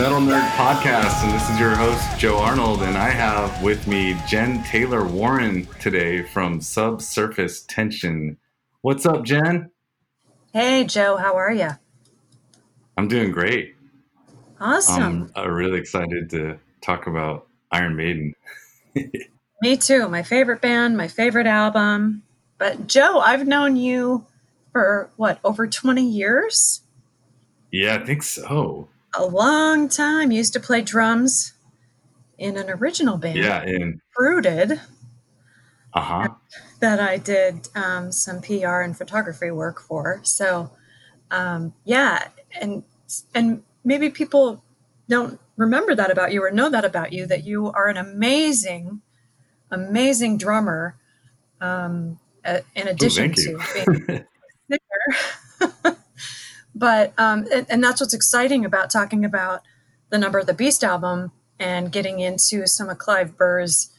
This is the Metal Nerd Podcast, and this is your host, Joe Arnold. And I have with me Jen Taylor Warren today from Subsurface Tension. What's up, Jen? Hey, Joe, how are you? I'm doing great. Awesome. I'm uh, really excited to talk about Iron Maiden. Me too. My favorite band, my favorite album. But Joe, I've known you for what, over 20 years? Yeah, I think so. A long time. Used to play drums in an original band. Yeah, in Rooted. Uh huh. That I did um, some PR and photography work for. So, um, yeah, and and maybe people don't remember that about you or know that about you that you are an amazing, amazing drummer. Um, uh, in addition to being a singer. but um, and, and that's what's exciting about talking about the Number of the Beast album and getting into some of Clive Burr's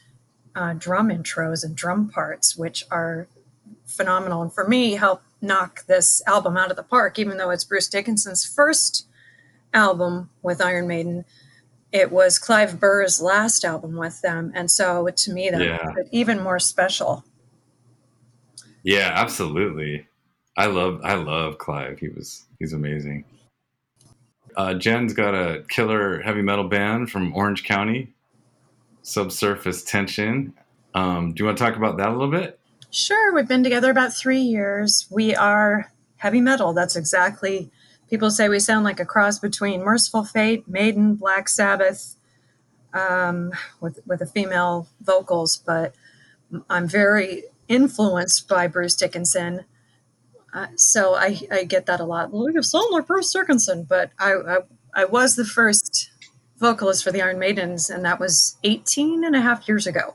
uh, drum intros and drum parts, which are phenomenal. And for me, help knock this album out of the park, even though it's Bruce Dickinson's first album with Iron Maiden. It was Clive Burr's last album with them. And so to me, that Yeah. makes it even more special. Yeah, absolutely. I love I love Clive. He was he's amazing. Uh, Jen's got a killer heavy metal band from Orange County, Subsurface Tension. Um, do you want to talk about that a little bit? Sure, we've been together about three years. We are heavy metal. That's exactly, people say we sound like a cross between Mercyful Fate, Maiden, Black Sabbath, um, with, with the female vocals, but I'm very influenced by Bruce Dickinson. Uh, so I, I get that a lot. Well, you sound like Bruce Dickinson, but I, I, I was the first vocalist for the Iron Maidens, and that was 18 and a half years ago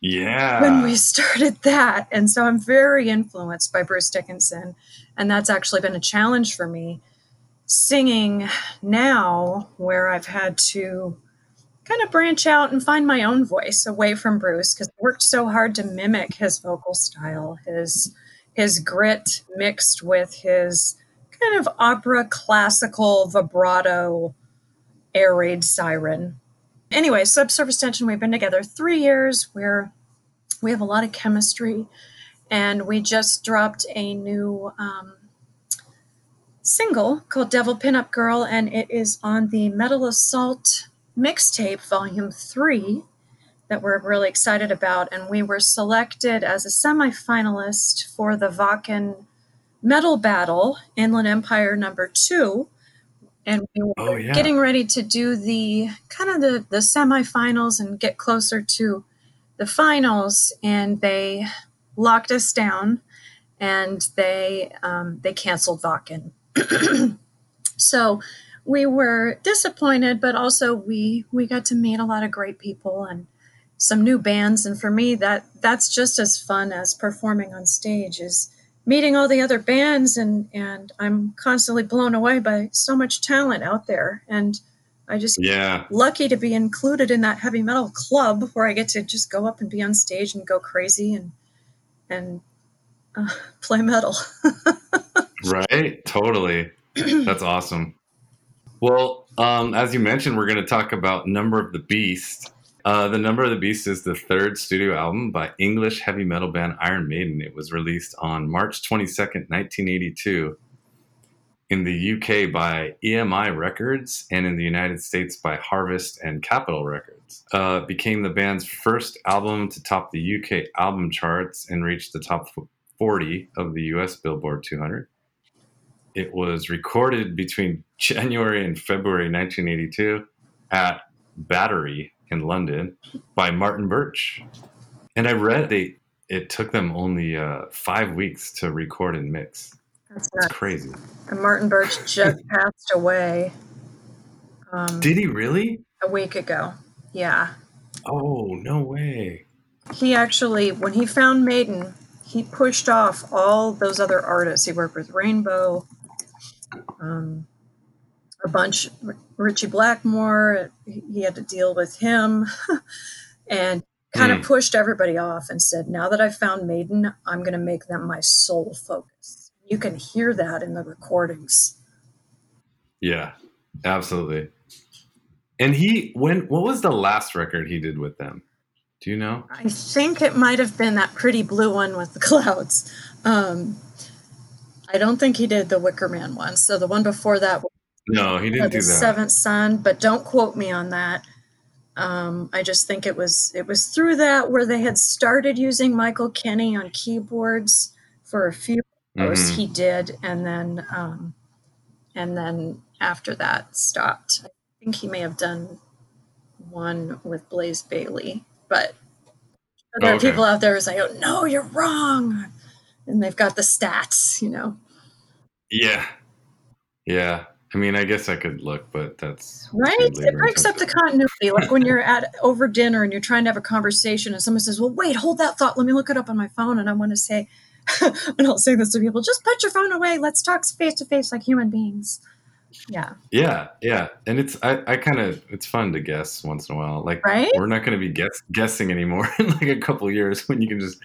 Yeah. when we started that. And so I'm very influenced by Bruce Dickinson. And that's actually been a challenge for me singing now, where I've had to kind of branch out and find my own voice away from Bruce because I worked so hard to mimic his vocal style, his his grit mixed with his kind of opera classical vibrato air raid siren. Anyway, subsurface tension, we've been together three years. We're we have a lot of chemistry and we just dropped a new um, single called devil pinup girl and it is on the metal assault mixtape volume 3 that we're really excited about and we were selected as a semifinalist for the Wacken metal battle inland empire number 2 and we were Oh, yeah. getting ready to do the kind of the the semifinals and get closer to the finals and they locked us down and they um, they canceled Wacken. so we were disappointed, but also we we got to meet a lot of great people and some new bands. And for me, that that's just as fun as performing on stage is meeting all the other bands and and I'm constantly blown away by so much talent out there and I just Yeah. lucky to be included in that heavy metal club where I get to just go up and be on stage and go crazy and and uh, play metal. Right? Totally. That's awesome. Well, um, as you mentioned, we're going to talk about Number of the Beast. Uh, the Number of the Beast is the third studio album by English heavy metal band Iron Maiden. It was released on March 22nd, 1982, in the UK by EMI Records and in the United States by Harvest and Capitol Records. Uh, became the band's first album to top the UK album charts and reach the top 40 of the US Billboard 200. It was recorded between January and February 1982 at Battery in London by Martin Birch. And I read they it took them only uh, five weeks to record and mix. That's crazy. And Martin Birch just passed away um, Did he really? a week ago. Yeah. Oh no way! He actually, when he found Maiden, he pushed off all those other artists. He worked with Rainbow, um, a bunch, Ritchie Blackmore. He had to deal with him, and kind of pushed everybody off and said, "Now that I've found Maiden, I'm going to make them my sole focus." You can hear that in the recordings. Yeah, Absolutely. And he when what was the last record he did with them? Do you know? I think it might have been that pretty blue one with the clouds. Um, I don't think he did the Wicker Man one. So the one before that no, he didn't do the that. Seventh Son, but don't quote me on that. Um, I just think it was it was through that where they had started using Michael Kenney on keyboards for a few hours. Mhm. He did, and then um, and then after that stopped. I think he may have done one with Blaze Bayley, but there are Okay. people out there who say, "Oh no, you're wrong," and they've got the stats, you know. Yeah. Yeah. I mean, I guess I could look, but that's Right? It breaks up the continuity. Like when you're at over dinner and you're trying to have a conversation and someone says, Well, wait, hold that thought. Let me look it up on my phone. And I want to say, and I'll say this to people, just put your phone away. Let's talk face to face like human beings. Yeah. Yeah, yeah, and it's I, I kind of it's fun to guess once in a while. Like Right? we're not going to be guess, guessing anymore in like a couple years when you can just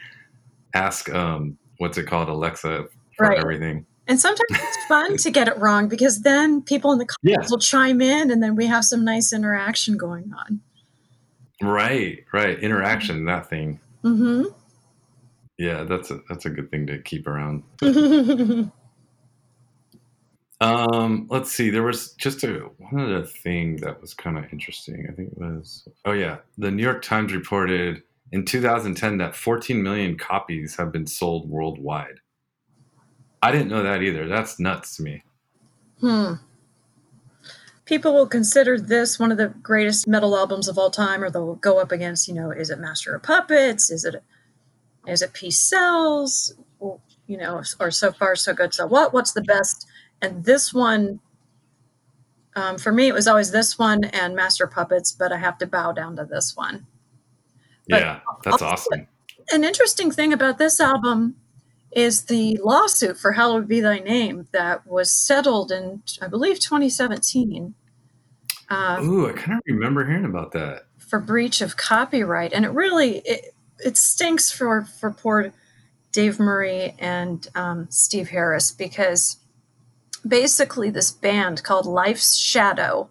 ask um what's it called Alexa for Right. everything. And sometimes it's fun to get it wrong because then people in the Yeah, comments will chime in and then we have some nice interaction going on. right, right. Interaction, that thing. Mm-hmm. Yeah, that's a that's a good thing to keep around. Um, let's see. There was just a one other thing that was kind of interesting. I think it was oh yeah, the New York Times reported in 2010 that 14 million copies have been sold worldwide. I didn't know that either. That's nuts to me. Hmm. People will consider this one of the greatest metal albums of all time, or they'll go up against, you know, is it Master of Puppets? Is it is it Peace Sells? You know, or so far so good. So what? What's the best? And this one, um, for me, it was always this one and Master of Puppets, but I have to bow down to this one. But Yeah, that's awesome. An interesting thing about this album is the lawsuit for Hallowed Be Thy Name that was settled in, I believe, 2017 uh, Ooh, I kind of remember hearing about that. for breach of copyright, and it really it, it stinks for for poor Dave Murray and um, Steve Harris because basically this band called Life's Shadow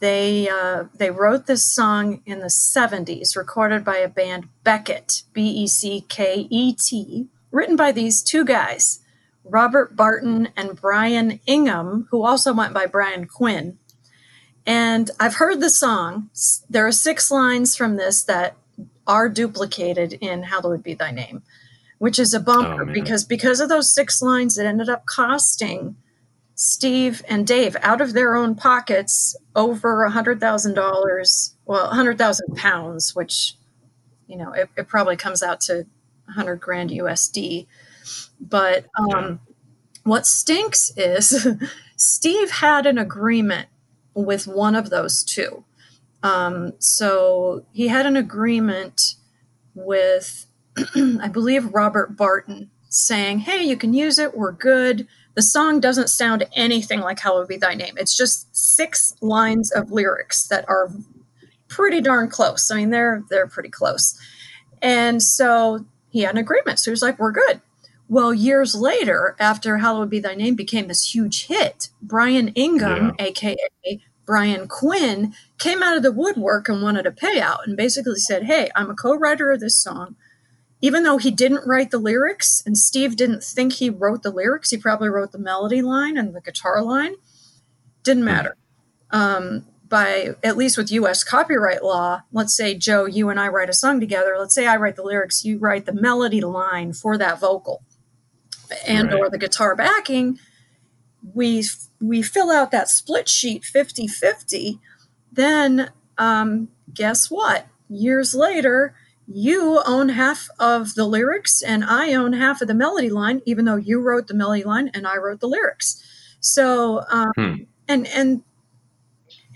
they uh, they wrote this song in the 70s recorded by a band beckett b-e-c-k-e-t written by these two guys robert barton and brian ingham who also went by brian quinn. And i've heard the song. There are six lines from this that are duplicated in hallowed be thy name which is a oh, bummer Oh, because because of those six lines it ended up costing Steve and Dave out of their own pockets over a hundred thousand dollars, well, a hundred thousand pounds, which you know it, it probably comes out to a hundred grand USD. But um, what stinks is Steve had an agreement with one of those two. Um, so he had an agreement with, I believe, Robert Barton, saying, "Hey, you can use it. We're good." The song doesn't sound anything like "Hallowed Be Thy Name." It's just six lines of lyrics that are pretty darn close. I mean, they're they're pretty close. And so he had an agreement. So he was like, "We're good." Well, years later, after "Hallowed Be Thy Name" became this huge hit, Brian Ingham, aka Brian Quinn, came out of the woodwork and wanted a payout, and basically said, "Hey, I'm a co-writer of this song." even though he didn't write the lyrics and Steve didn't think he wrote the lyrics, he probably wrote the melody line and the guitar line. Didn't matter. Um, by at least with US copyright law, let's say, Joe, you and I write a song together. Let's say I write the lyrics, you write the melody line for that vocal and or the guitar backing. We, we fill out that split sheet 50 50. Then, um, guess what? Years later, you own half of the lyrics and I own half of the melody line, even though you wrote the melody line and I wrote the lyrics. So, um, Hmm. and and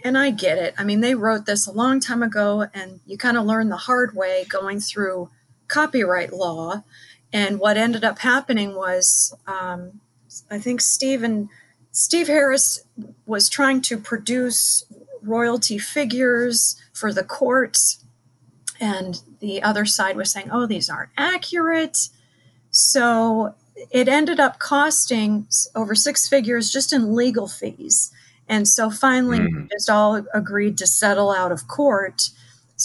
and I get it. I mean, they wrote this a long time ago, and you kind of learn the hard way going through copyright law. And what ended up happening was, um, I think Steve Steve Harris was trying to produce royalty figures for the courts and the other side was saying, oh, these aren't accurate. So it ended up costing over six figures just in legal fees. And so finally, mm. we just all agreed to settle out of court.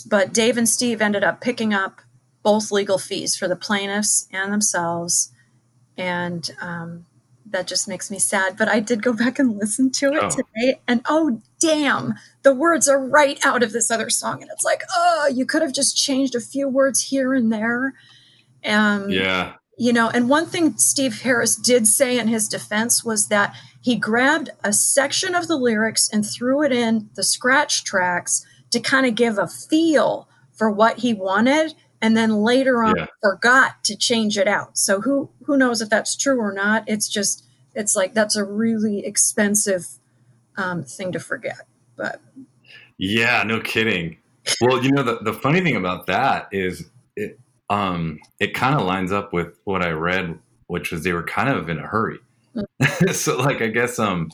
But Dave and Steve ended up picking up both legal fees for the plaintiffs and themselves. And um, that just makes me sad. But I did go back and listen to it oh. today, and oh, damn, the words are right out of this other song. And it's like, oh, you could have just changed a few words here and there. Um, yeah. You know, and one thing Steve Harris did say in his defense was that he grabbed a section of the lyrics and threw it in the scratch tracks to kind of give a feel for what he wanted and then later on yeah. forgot to change it out. So who who knows if that's true or not? It's just it's like that's a really expensive um, thing to forget. But yeah, no kidding. Well, you know the, the funny thing about that is it um it kind of lines up with what I read, which was they were kind of in a hurry. so like I guess um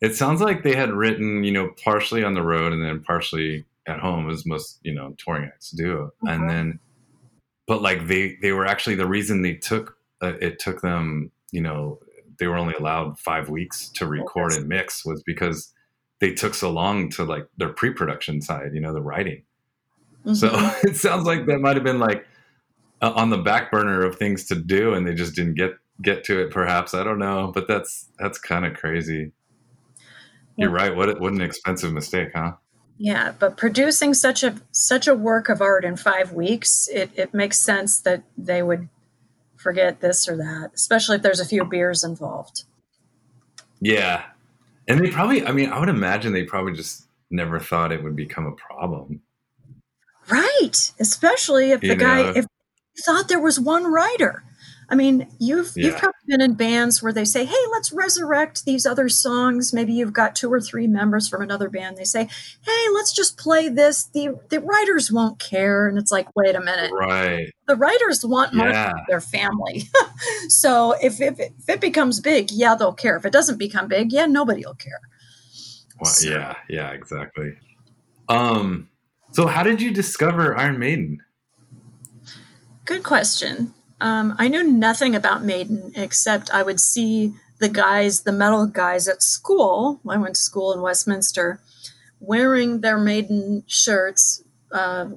it sounds like they had written, you know, partially on the road and then partially at home as most, you know, touring acts do. Mm-hmm. And then but like they they were actually the reason they took uh, it took them, you know, they were only allowed 5 weeks to record and mix was because they took so long to like their pre-production side, you know, the writing. Mm-hmm. So it sounds like that might have been like uh, on the back burner of things to do and they just didn't get get to it perhaps. I don't know but that's that's kind of crazy. You're right what what an expensive mistake huh? Yeah but producing such a such a work of art in five weeks it, it makes sense that they would forget this or that especially if there's a few beers involved. Yeah. And they probably i mean i would imagine they probably just never thought it would become a problem. Right especially if you the know? guy if thought there was one writer I mean, you've yeah. you've probably been in bands where they say, "Hey, let's resurrect these other songs." Maybe you've got two or three members from another band. They say, "Hey, let's just play this." The the writers won't care, and it's like, wait a minute, right? The writers want more yeah. their family. so if, if it, if it becomes big, yeah, they'll care. If it doesn't become big, yeah, nobody will care. Well, so. Yeah, yeah, exactly. Um, so how did you discover Iron Maiden? Good question. Um, I knew nothing about Maiden except I would see the guys, the metal guys at school. I went to school in Westminster, wearing their Maiden shirts uh,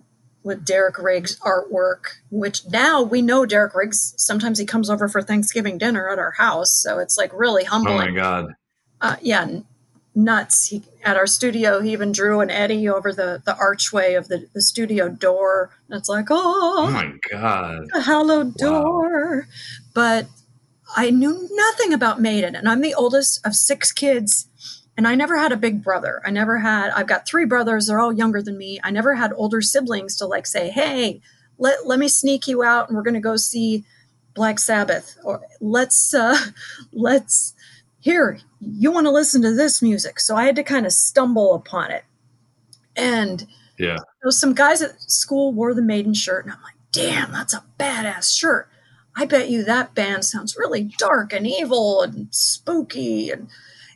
with Derek Riggs artwork. Which now we know Derek Riggs. Sometimes he comes over for Thanksgiving dinner at our house, so it's like really humbling. Oh my god! Uh, yeah, nuts. He, at our studio, he even drew an Eddie over the, the archway of the, the studio door. And it's like, oh, oh my God. A hallowed wow. door. But I knew nothing about Maiden. And I'm the oldest of six kids. And I never had a big brother. I never had, I've got three brothers. They're all younger than me. I never had older siblings to like say, hey, let, let me sneak you out and we're going to go see Black Sabbath. Or let's, uh, let's, here, you want to listen to this music. So I had to kind of stumble upon it. And yeah, so some guys at school wore the Maiden shirt, and I'm like, damn, that's a badass shirt. I bet you that band sounds really dark and evil and spooky and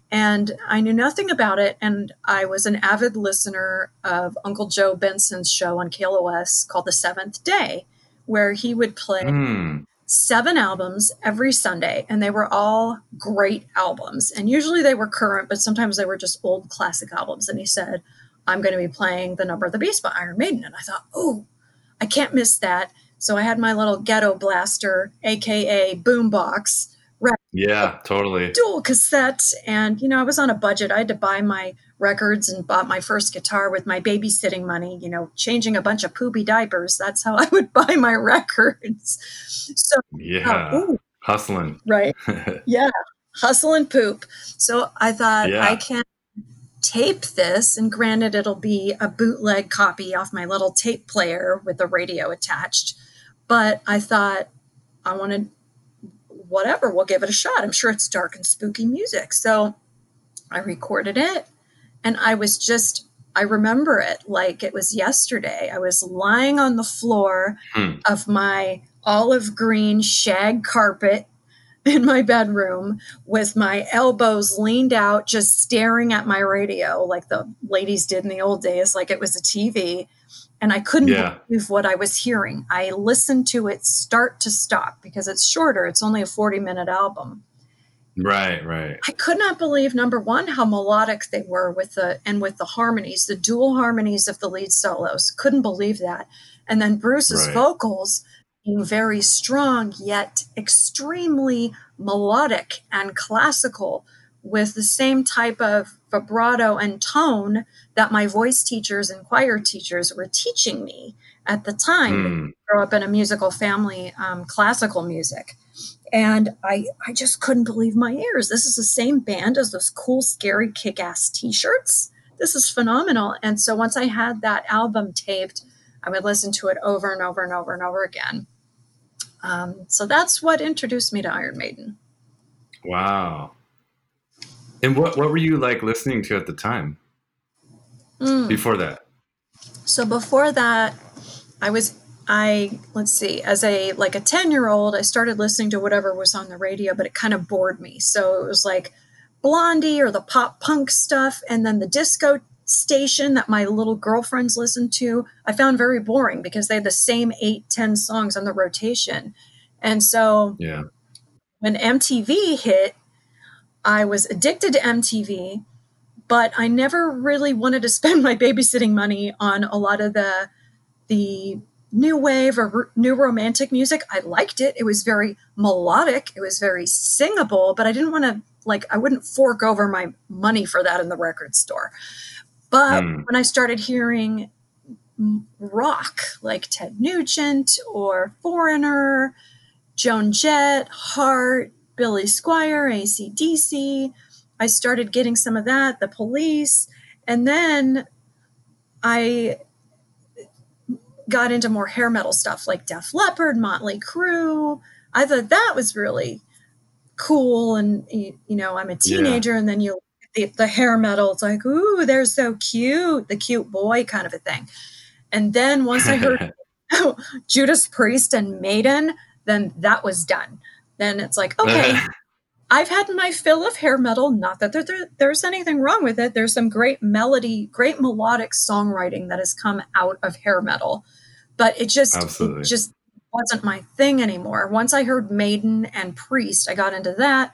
and I knew nothing about it. And I was an avid listener of Uncle Joe Benson's show on KLOS called The Seventh Day, where he would play mm seven albums every Sunday, and they were all great albums. And usually they were current, but sometimes they were just old classic albums. And he said, I'm going to be playing The Number of the Beast by Iron Maiden. And I thought, oh, I can't miss that. So I had my little ghetto blaster, aka boombox. Yeah, totally. Dual cassette. And, you know, I was on a budget. I had to buy my records and bought my first guitar with my babysitting money, you know, changing a bunch of poopy diapers. That's how I would buy my records. So, yeah, uh, hustling. Right. yeah, hustle and poop. So I thought yeah. I can tape this, and granted, it'll be a bootleg copy off my little tape player with the radio attached. But I thought I wanted whatever, we'll give it a shot. I'm sure it's dark and spooky music. So I recorded it and I was just, I remember it like it was yesterday. I was lying on the floor hmm. of my olive green shag carpet in my bedroom with my elbows leaned out, just staring at my radio like the ladies did in the old days, like it was a TV. And I couldn't yeah. believe what I was hearing. I listened to it start to stop because it's shorter, it's only a 40 minute album. Right, right. I could not believe number one how melodic they were with the and with the harmonies, the dual harmonies of the lead solos. Couldn't believe that. And then Bruce's Right. vocals being very strong yet extremely melodic and classical with the same type of vibrato and tone that my voice teachers and choir teachers were teaching me at the time Hmm. grow up in a musical family, um, classical music. And I, I just couldn't believe my ears. This is the same band as those cool, scary, kick ass t shirts. This is phenomenal. And so once I had that album taped, I would listen to it over and over and over and over again. Um, so that's what introduced me to Iron Maiden. Wow. And what what were you like listening to at the time Mm. before that? So before that, I was I let's see, as a like a 10-year-old, I started listening to whatever was on the radio, but it kind of bored me. So it was like Blondie or the pop punk stuff and then the disco station that my little girlfriends listened to, I found very boring because they had the same eight, ten songs on the rotation. And so Yeah. when MTV hit, I was addicted to MTV, but I never really wanted to spend my babysitting money on a lot of the the new wave or r- new romantic music. I liked it. It was very melodic. It was very singable, but I didn't want to like I wouldn't fork over my money for that in the record store. But Hmm. when I started hearing rock like Ted Nugent or Foreigner, Joan Jett, Heart, Billy Squier, ACDC. I started getting some of that, the police. And then I got into more hair metal stuff like Def Leppard, Motley Crue. I thought that was really cool. And, you you know, I'm a teenager, and then you look at the, the hair metal, it's like, ooh, they're so cute, the cute boy kind of a thing. And then once I heard Judas Priest and Maiden, then that was done. Then it's like, okay, I've had my fill of hair metal. Not that there, there- there's anything wrong with it. There's some great melody, great melodic songwriting that has come out of hair metal, but it just, Absolutely. it just wasn't my thing anymore. Once I heard Maiden and Priest, I got into that.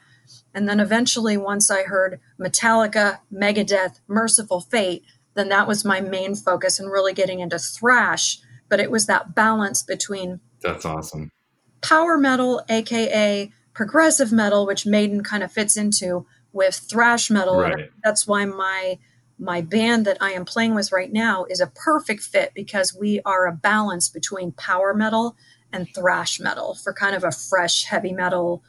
And then eventually, once I heard Metallica, Megadeth, Mercyful Fate, then that was my main focus and really getting into thrash. But it was that balance between That's awesome. power metal, aka progressive metal, which Maiden kind of fits into, with thrash metal. Right. that's why my my band that I am playing with right now is a perfect fit because we are a balance between power metal and thrash metal for kind of a fresh heavy metal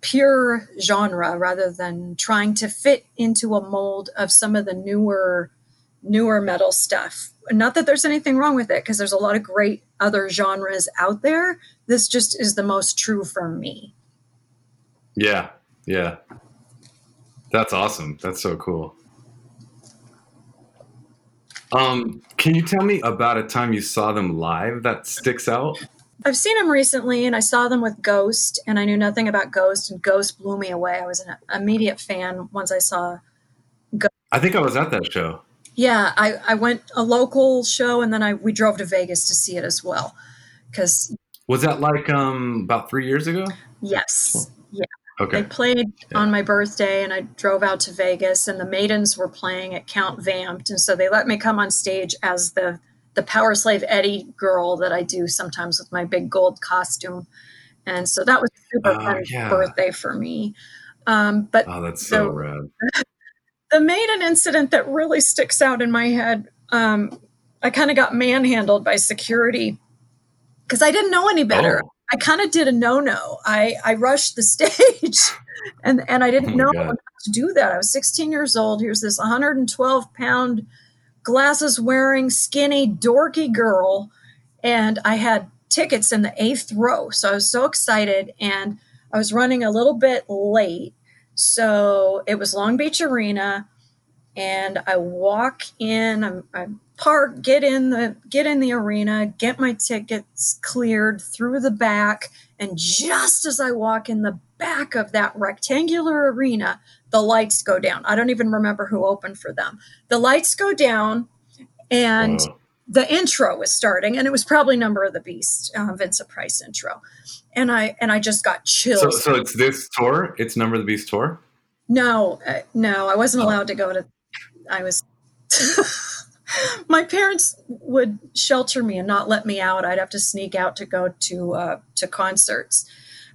pure genre rather than trying to fit into a mold of some of the newer newer metal stuff. Not that there's anything wrong with it because there's a lot of great other genres out there. This just is the most true for me. Yeah. Yeah. That's awesome. That's so cool. Um, can you tell me about a time you saw them live that sticks out? I've seen them recently and I saw them with Ghost and I knew nothing about Ghost and Ghost blew me away. I was an immediate fan once I saw I think I was at that show. Yeah, I, I went a local show and then I we drove to Vegas to see it as well. Cause Was that like um about three years ago? yes. Okay. They played Yeah. on my birthday, and I drove out to Vegas, and the Maidens were playing at Count Vamped, and so they let me come on stage as the the Powerslave Eddie girl that I do sometimes with my big gold costume, and so that was a super Oh, fun yeah. birthday for me. Um, but Oh, that's so So- rad. the Maiden incident that really sticks out in my head, um, I kind of got manhandled by security because I didn't know any better. Oh. I kind of did a no no. I, I rushed the stage and, and I didn't Oh know how to do that. I was 16 years old. Here's this 112 pound, glasses wearing, skinny, dorky girl. And I had tickets in the eighth row. So I was so excited and I was running a little bit late. So it was Long Beach Arena. And I walk in, I'm, I park, get in the get in the arena, get my tickets cleared through the back, and just as I walk in the back of that rectangular arena, the lights go down. I don't even remember who opened for them. The lights go down, and Whoa. the intro was starting, and it was probably Number of the Beast, uh, Vincent Price intro, and I and I just got chills. So, so it's this tour. It's Number of the Beast tour. No, uh, no, I wasn't oh. allowed to go to. I was. my parents would shelter me and not let me out. I'd have to sneak out to go to uh, to concerts.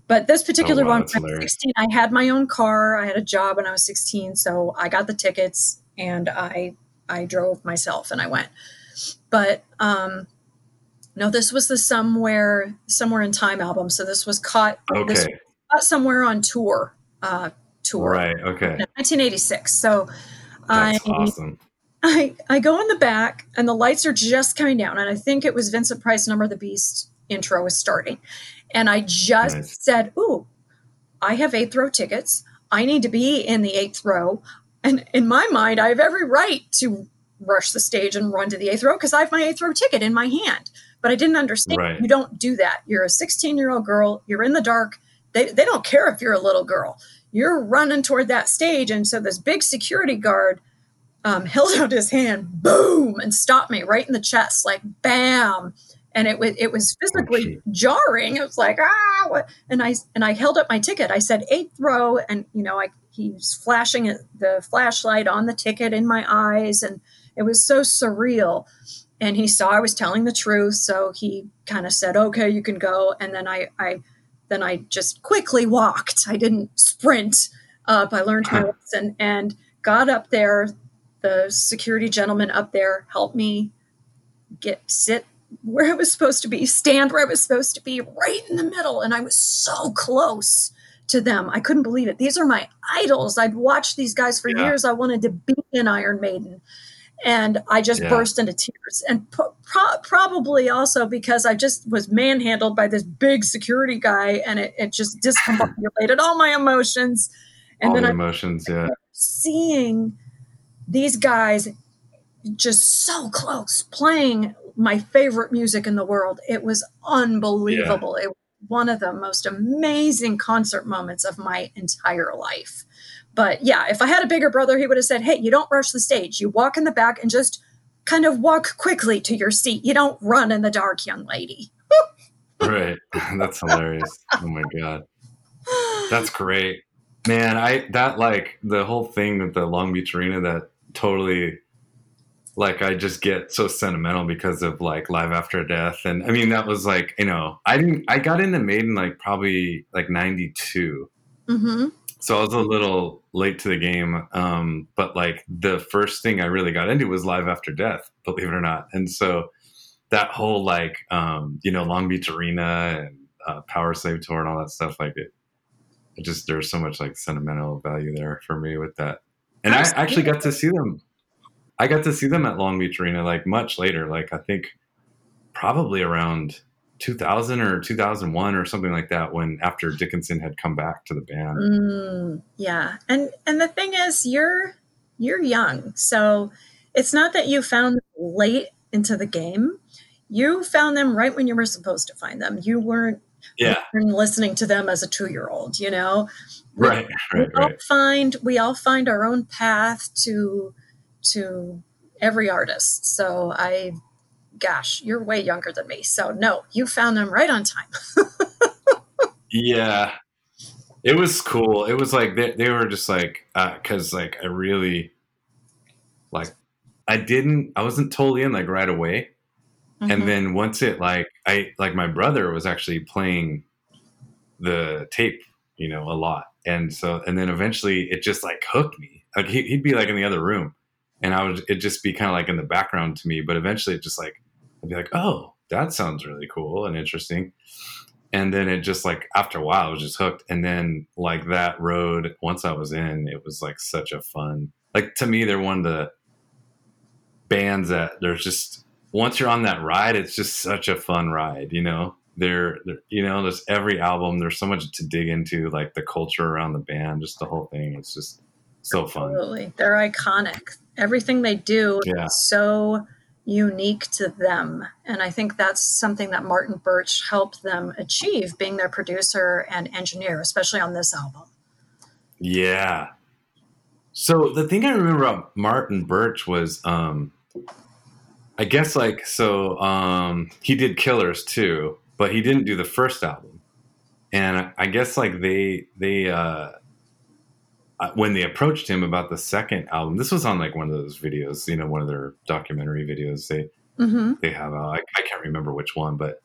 But this particular oh, wow, one, I was 16, I had my own car. I had a job when I was 16, so I got the tickets and I I drove myself and I went. But um, no, this was the somewhere somewhere in time album. So this was caught. Okay. Was caught somewhere on tour. Uh, tour. Right. Okay. 1986. So That's I, awesome. I I go in the back and the lights are just coming down, and I think it was Vincent Price Number of the Beast intro was starting, and I just nice. said, "Ooh, I have eighth row tickets. I need to be in the eighth row." And in my mind, I have every right to rush the stage and run to the eighth row because I have my eighth row ticket in my hand. But I didn't understand. Right. You don't do that. You're a 16 year old girl. You're in the dark. They, they don't care if you're a little girl. You're running toward that stage. And so this big security guard um, held out his hand, boom, and stopped me right in the chest, like bam. And it was it was physically oh, jarring. It was like ah, what? and I and I held up my ticket. I said eighth row, and you know I he's flashing the flashlight on the ticket in my eyes. And it was so surreal. And he saw i was telling the truth. So he kind of said okay you can go. And then i i then i just quickly walked. I didn't sprint up. I learned my lesson and got up there the security gentleman up there helped me get sit where i was supposed to be stand where i was supposed to be right in the middle and i was so close to them. I couldn't believe it. These are my idols. I'd watched these guys for yeah. years. I wanted to be an Iron Maiden. And I just yeah. burst into tears. And pro- probably also because I just was manhandled by this big security guy and it, it just discombobulated all my emotions. And all then the emotions, yeah. Seeing these guys just so close playing my favorite music in the world. It was unbelievable. Yeah. It was one of the most amazing concert moments of my entire life. But yeah, if I had a bigger brother, he would have said, Hey, you don't rush the stage. You walk in the back and just kind of walk quickly to your seat. You don't run in the dark, young lady. right. That's hilarious. Oh my God. That's great. Man, I that like the whole thing with the Long Beach Arena that totally like I just get so sentimental because of like Live After Death, and I mean that was like you know I didn't I got into Maiden like probably like '92, mm-hmm. so I was a little late to the game. Um, but like the first thing I really got into was Live After Death, believe it or not, and so that whole like um, you know Long Beach Arena and uh, Powerslave tour and all that stuff like it. It just there's so much like sentimental value there for me with that, and I actually got to see them I got to see them at Long Beach Arena like much later, like I think probably around 2000 or 2001 or something like that when after Dickinson had come back to the band. Mm, yeah. And and the thing is you're you're young. So it's not that you found late into the game. You found them right when you were supposed to find them. You weren't yeah. And listening to them as a 2-year-old, you know. Right, right, we all find we all find our own path to to every artist. So I, gosh, you're way younger than me. So no, you found them right on time. yeah. It was cool. It was like they, they were just like, uh, cause like I really, like, I didn't, I wasn't totally in like right away. Mm-hmm. And then once it like, I, like my brother was actually playing the tape, you know, a lot. And so, and then eventually it just like hooked me. Like he, he'd be like in the other room and I would it just be kind of like in the background to me. But eventually, it just like I'd be like, oh, that sounds really cool and interesting. And then it just like after a while, I was just hooked. And then like that road, once I was in, it was like such a fun. Like to me, they're one of the bands that there's just once you're on that ride, it's just such a fun ride. You know, they're, they're you know, there's every album. There's so much to dig into, like the culture around the band, just the whole thing. It's just so fun. Absolutely, they're iconic everything they do yeah. is so unique to them. And I think that's something that Martin Birch helped them achieve, being their producer and engineer, especially on this album. Yeah. So the thing I remember about Martin Birch was um, I guess like so um he did Killers too, but he didn't do the first album. And I guess like they they uh uh, when they approached him about the second album, this was on like one of those videos, you know, one of their documentary videos. They Mm-hmm. they have, uh, I, I can't remember which one, but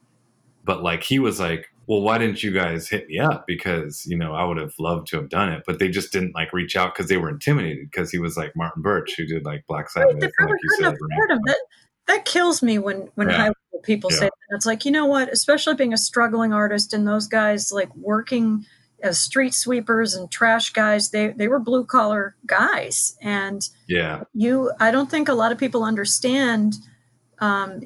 but like he was like, well, why didn't you guys hit me up? Because you know I would have loved to have done it, but they just didn't like reach out because they were intimidated because he was like Martin Birch who did like Black Sabbath, Right, and, like you said, him. That that kills me when when Yeah. high level people Yeah. say that. It's like you know what, especially being a struggling artist and those guys like working as street sweepers and trash guys. They they were blue collar guys, and yeah, you. I don't think a lot of people understand. Um,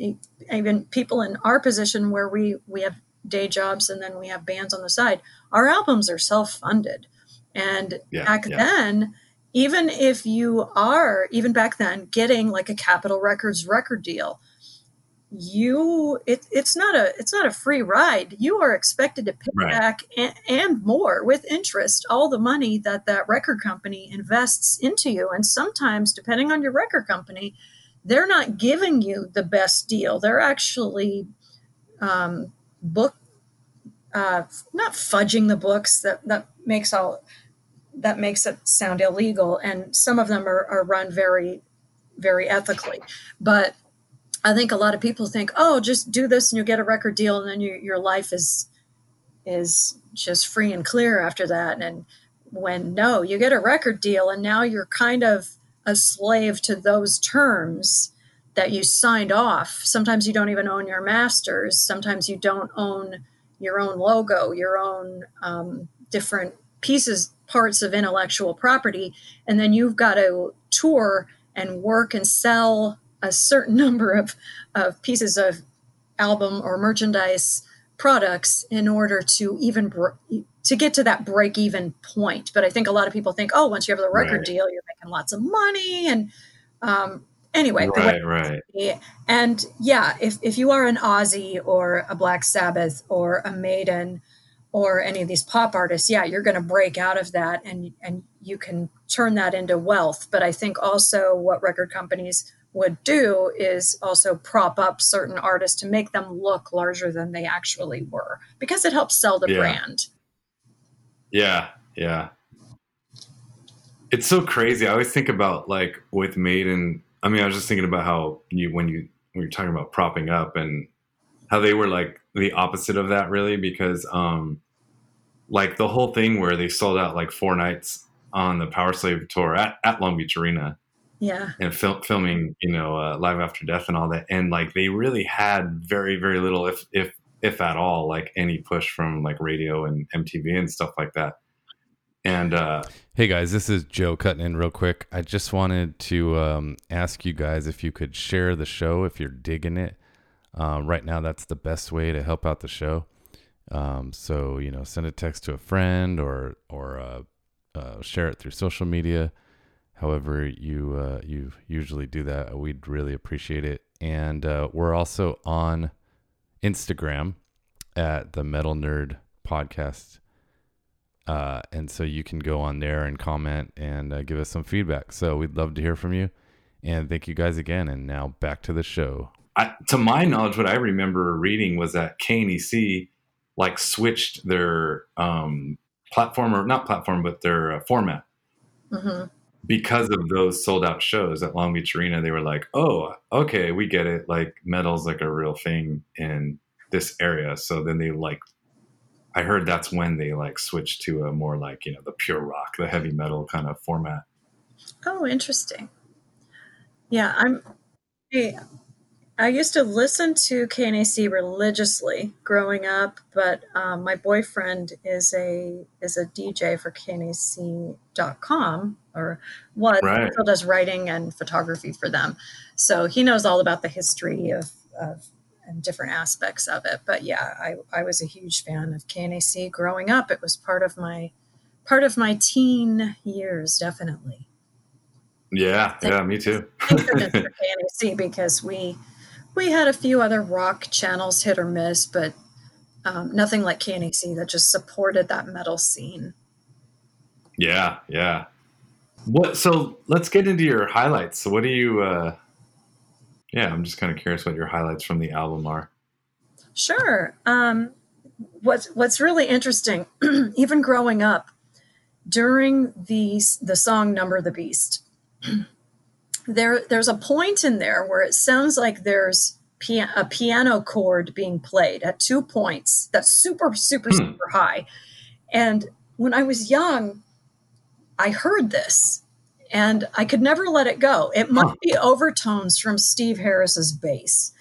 even people in our position where we we have day jobs and then we have bands on the side. Our albums are self funded, and yeah, back then even if you are even back then getting like a capitol records record deal you it, it's not a it's not a free ride. You are expected to pay Right. back and, and more with interest all the money that that record company invests into you. And sometimes depending on your record company they're not giving you the best deal. They're actually um, book uh, not fudging the books that that makes all that makes it sound illegal and some of them are, are run very very ethically. But i think a lot of people think oh just do this and you get a record deal and then you, your life is is just free and clear after that. And when no you get a record deal and now you're kind of a slave to those terms that you signed off. Sometimes you don't even own your masters. Sometimes you don't own your own logo your own um, different pieces parts of intellectual property and then you've got to tour and work and sell a certain number of, of pieces of album or merchandise products in order to even br- to get to that break even point but i think a lot of people think oh once you have the record Right. deal you're making lots of money and um, anyway right, right. And yeah, if, if you are an Ozzy or a Black Sabbath or a Maiden or any of these pop artists, yeah, you're going to break out of that and and you can turn that into wealth. But I think also what record companies would do is also prop up certain artists to make them look larger than they actually were because it helps sell the Yeah. brand. yeah, yeah. It's so crazy. I always think about like with Maiden. I mean, I was just thinking about how you when you when you're talking about propping up and how they were like the opposite of that, really, because um, like the whole thing where they sold out like four nights on the Powerslave tour at, at Long Beach Arena Yeah. and fil- filming, you know, uh, Live After Death and all that, and like they really had very very little, if if if at all, like any push from like radio and MTV and stuff like that. And uh, Hey guys, this is Joe cutting in real quick. I just wanted to um, ask you guys if you could share the show if you're digging it. Uh, right now, that's the best way to help out the show. Um, so you know, send a text to a friend or or uh, uh, share it through social media. However, you uh, you usually do that, we'd really appreciate it. And uh, we're also on Instagram at the Metal Nerd Podcast. Uh, and so you can go on there and comment and uh, give us some feedback. So we'd love to hear from you. And thank you guys again. And now back to the show. I, to my knowledge, what I remember reading was that KNAC like switched their um, platform or not platform, but their uh, format hmm because of those sold out shows at Long Beach Arena. They were like, "Oh, okay, we get it. Like metal's like a real thing in this area." So then they like, I heard that's when they like switched to a more like you know the pure rock, the heavy metal kind of format. Oh, interesting. Yeah, I'm. I, I used to listen to KNAC religiously growing up, but um, my boyfriend is a is a DJ for KNAC.com or was Right. still does writing and photography for them, so he knows all about the history of, of and different aspects of it. But yeah, I, I was a huge fan of KNAC growing up. It was part of my part of my teen years, definitely. Yeah, yeah, me too. Thank goodness for KNAC because we we had a few other rock channels hit or miss, but um, nothing like KNAC that just supported that metal scene. Yeah, yeah. What? So let's get into your highlights. So, what do you? uh yeah, I'm just kind of curious what your highlights from the album are. Sure. Um, what's what's really interesting, even growing up, during the the song "Number of the Beast," there there's a point in there where it sounds like there's pia- a piano chord being played at two points that's super super Hmm. super high, and when I was young, I heard this. And I could never let it go. It must Huh. be overtones from Steve Harris's bass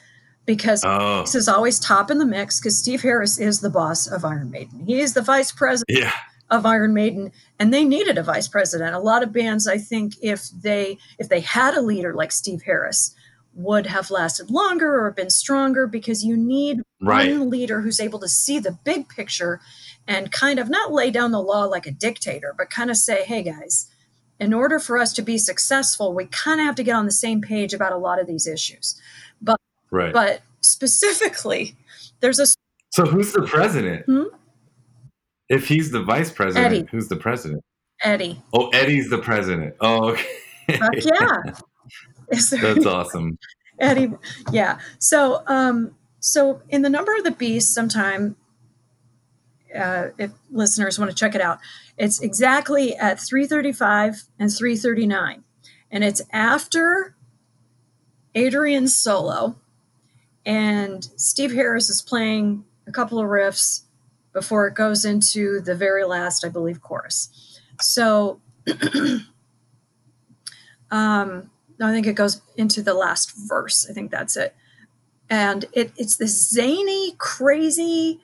because Oh, this is always top in the mix because Steve Harris is the boss of Iron Maiden. He is the vice president yeah, of Iron Maiden, and they needed a vice president. A lot of bands, I think, if they if they had a leader like Steve Harris, would have lasted longer or been stronger because you need right. one leader who's able to see the big picture and kind of not lay down the law like a dictator, but kind of say, hey guys, in order for us to be successful, we kind of have to get on the same page about a lot of these issues. But Right. But specifically, there's a so who's the president? Hmm? If he's the vice president, Eddie. who's the president? Eddie. Oh, Eddie's the president. Oh, okay. Fuck yeah. That's awesome. Eddie? Yeah. So, um, so in the number of the beast, sometime, uh, if listeners want to check it out, it's exactly at 335 and 339. And it's after Adrian's solo, and Steve Harris is playing a couple of riffs before it goes into the very last, I believe, chorus. So, um, I think it goes into the last verse. I think that's it. And it, it's this zany, crazy.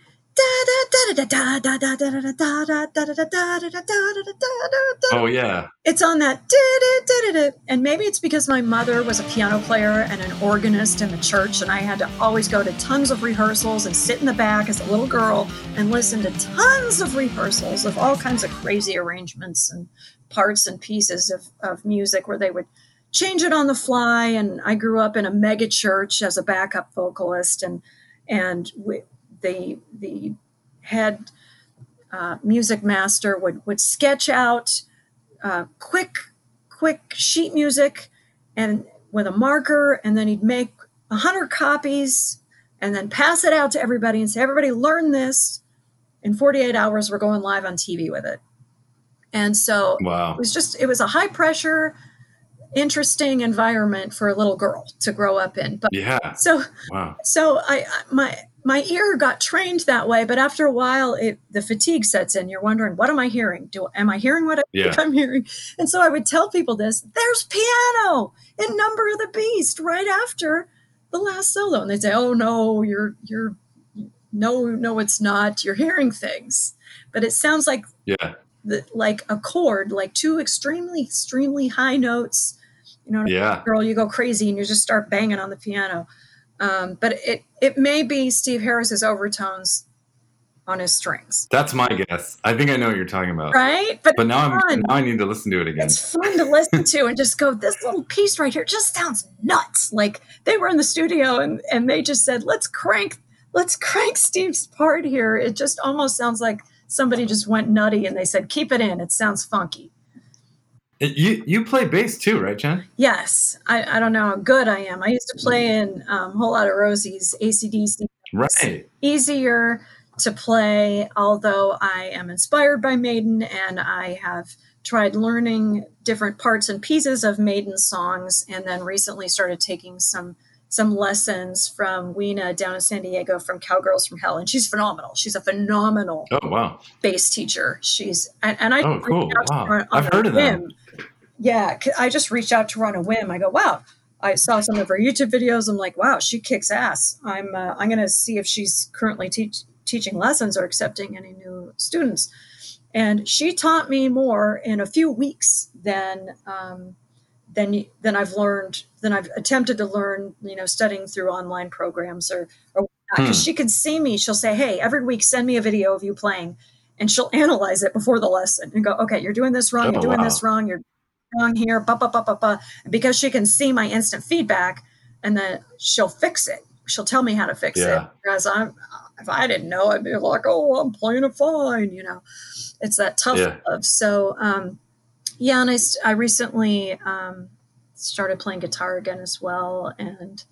Oh yeah. It's on that, and maybe it's because my mother was a piano player and an organist in the church, and I had to always go to tons of rehearsals and sit in the back as a little girl and listen to tons of rehearsals of all kinds of crazy arrangements and parts and pieces of, of music where they would change it on the fly. And I grew up in a mega church as a backup vocalist, and and we, the the head uh, music master would would sketch out uh, quick quick sheet music and with a marker and then he'd make a hundred copies and then pass it out to everybody and say everybody learn this in 48 hours we're going live on tv with it and so Wow. it was just it was a high pressure interesting environment for a little girl to grow up in but Yeah. so Wow. so I I- my my ear got trained that way, but after a while, it the fatigue sets in. You're wondering, what am I hearing? Do am I hearing what I Yeah. think I'm hearing? And so I would tell people this: there's piano in Number of the Beast right after the last solo, and they'd say, "Oh no, you're you're no no, it's not. You're hearing things." But it sounds like Yeah. the, like a chord, like two extremely extremely high notes. You know, Yeah. girl, you go crazy and you just start banging on the piano. Um, but it it may be Steve Harris's overtones on his strings, That's my guess. I think I know what you're talking about. right? But, But now I'm now I need to listen to it again. it's fun to listen to and just go, this little piece right here just sounds nuts. Like they were in the studio and and they just said, let's crank let's crank Steve's part here. It just almost sounds like somebody just went nutty and they said, keep it in. It sounds funky. You you play bass too, right, Jen? Yes, I, I don't know how good I am. I used to play in um, a Whole Lot of Rosie's AC/DC Right. easier to play, although I am inspired by Maiden and I have tried learning different parts and pieces of Maiden songs and then recently started taking some some lessons from Weena down in San Diego from Cowgirls from Hell and she's phenomenal. She's a phenomenal Oh wow. bass teacher. She's and, and I Oh, reached cool. out to Wow. her on I've a heard of them. whim. Yeah, I just reached out to her on a whim. I go, wow. I saw some of her YouTube videos. I'm like, wow, she kicks ass. I'm uh, I'm gonna see if she's currently teach, teaching lessons or accepting any new students. And she taught me more in a few weeks than um, than than I've learned than I've attempted to learn. You know, studying through online programs or or because Hmm. she can see me. She'll say, hey, every week send me a video of you playing, and she'll analyze it before the lesson and go, okay, you're doing this wrong. Oh, you're doing wow. this wrong. You're wrong here. Ba ba ba ba ba. And because she can see my instant feedback, and then she'll fix it. She'll tell me how to fix Yeah. it. Whereas I'm, if I didn't know, I'd be like, oh, I'm playing it fine. You know, it's that tough Yeah. love. So, um, yeah, and I, I recently um, started playing guitar again as well, and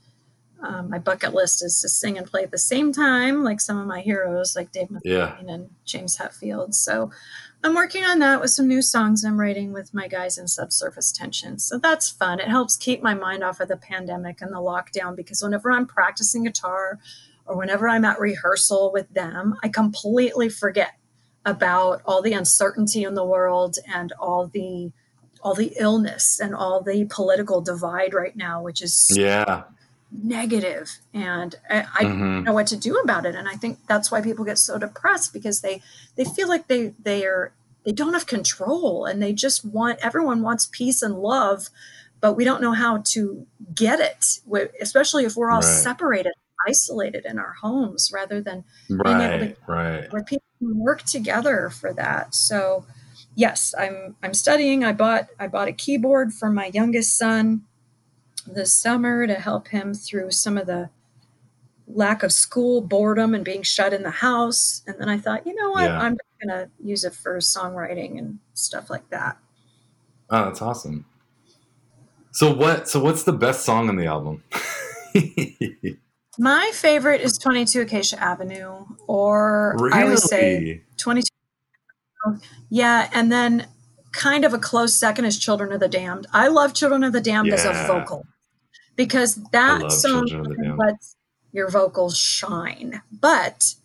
Um, my bucket list is to sing and play at the same time, like some of my heroes, like Dave Mustaine Yeah. and James Hetfield. So I'm working on that with some new songs I'm writing with my guys in Subsurface Tension. So that's fun. It helps keep my mind off of the pandemic and the lockdown because whenever I'm practicing guitar or whenever I'm at rehearsal with them, I completely forget about all the uncertainty in the world and all the all the illness and all the political divide right now, which is Yeah. And I, I Mhm. don't know what to do about it. And I think that's why people get so depressed because they they feel like they they are they don't have control and they just want everyone wants peace and love, but we don't know how to get it, especially if we're all Right. separated, isolated in our homes rather than being able to Right. Right. where people can work together for that. So yes, I'm I'm studying. I bought I bought a keyboard for my youngest son this summer to help him through some of the lack of school boredom and being shut in the house. And then I thought, you know what, Yeah. I'm gonna use it for songwriting and stuff like that. Oh, that's awesome. So what? So what's the best song on the album? My favorite is 22 Acacia Avenue, or I would say really? 22. Yeah, and then kind of a close second is Children of the Damned. I love Children of the Damned as a vocal because that song Children of the Damned. lets your vocals shine. But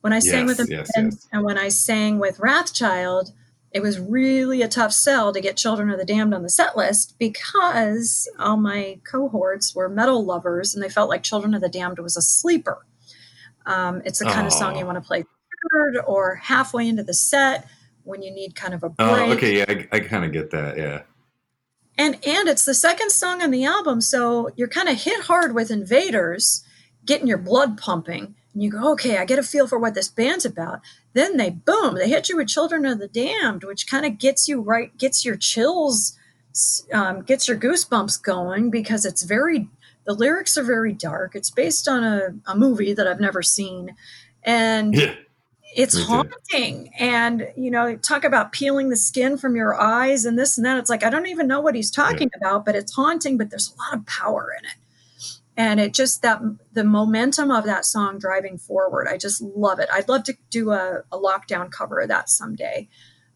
when I sang with Yes, them yes, and, yes. when I sang with Wrathchild, it was really a tough sell to get Children of the Damned on the set list because all my cohorts were metal lovers and they felt like Children of the Damned was a sleeper. Um, it's the kind of song you want to play third or halfway into the set when you need kind of a break. Oh, okay. Yeah, I, I kind of get that. Yeah. And and it's the second song on the album, so you're kind of hit hard with Invaders, getting your blood pumping, and you go, okay, I get a feel for what this band's about. Then they boom, they hit you with Children of the Damned, which kind of gets you right, gets your chills, um, gets your goosebumps going because it's very, the lyrics are very dark. It's based on a, a movie that I've never seen, and Yeah. It's haunting. And you know talk about peeling the skin from your eyes and this and that. It's like i don't even know what he's talking about but it's haunting but there's a lot of power in it. And it just that the momentum of that song driving forward i just love it. I'd love to do a, a lockdown cover of that someday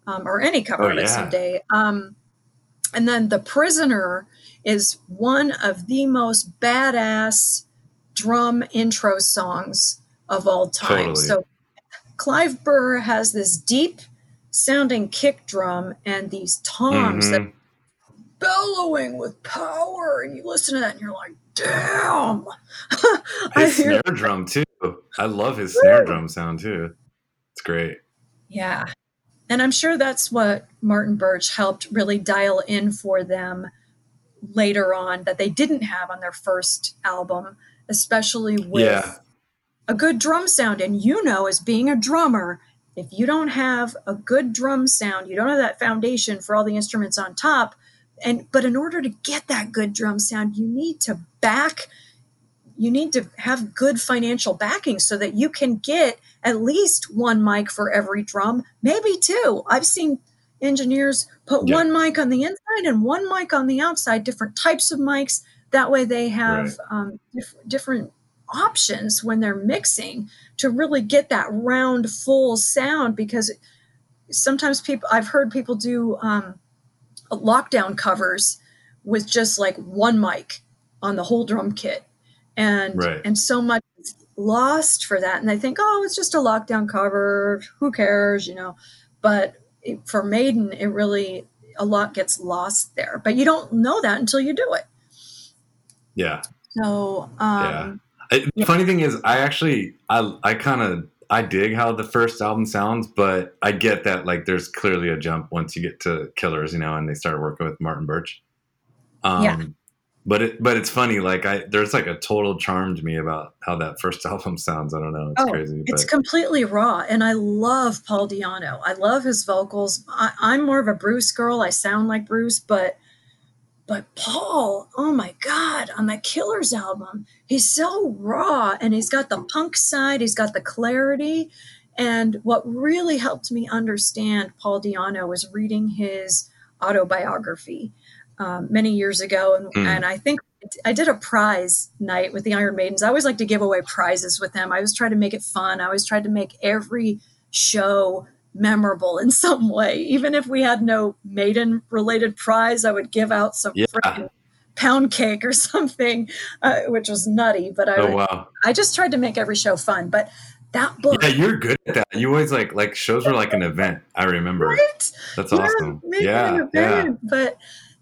um, or any cover Oh, of it yeah. someday. Um, and then the prisoner is one of the most badass drum intro songs of all time. Totally. so Clive Burr has this deep sounding kick drum and these toms that Mhm. bellowing with power. And you listen to that and you're like, damn. I His hear, snare drum too. I love his snare drum sound too. It's great. yeah. And I'm sure that's what Martin Birch helped really dial in for them later on that they didn't have on their first album, especially with Yeah. A good drum sound. And you know, as being a drummer, if you don't have a good drum sound, you don't have that foundation for all the instruments on top. And but in order to get that good drum sound, you need to back, you need to have good financial backing so that you can get at least one mic for every drum, maybe two. I've seen engineers put Yeah. one mic on the inside and one mic on the outside, different types of mics. That way they have Right. um, diff- different options when they're mixing to really get that round full sound because sometimes people i've heard people do um, lockdown covers with just like one mic on the whole drum kit. And Right. and so much is lost for that. And they think oh it's just a lockdown cover. Who cares? You know? But it, for maiden it really a lot gets lost there. But you don't know that until you do it. Yeah. so um Yeah. Funny thing is, I actually, I, I kind of, I dig how the first album sounds, but I get that like there's clearly a jump once you get to Killers, you know, and they started working with Martin Birch. Um, Yeah. But it, but it's funny. Like I, there's like a total charm to me about how that first album sounds. I don't know. It's Oh, crazy. It's completely raw, and I love Paul Di'Anno. I love his vocals. I, I'm more of a Bruce girl. I sound like Bruce, but but Paul, oh my God, on that Killers album, he's so raw, and he's got the punk side. He's got the clarity, and what really helped me understand Paul Di'Anno was reading his autobiography um, many years ago, and, Mm. and I think I did a prize night with the Iron Maidens. I always like to give away prizes with them. I always try to make it fun. I always tried to make every show memorable in some way. Even if we had no maiden related prize, I would give out some Yeah. freaking pound cake or something, uh, which was nutty. But I, Oh would, wow. I just tried to make every show fun. But that book, Yeah, you're good at that. You always like like shows were like an event. I remember. right? That's Yeah, awesome. Yeah, yeah. But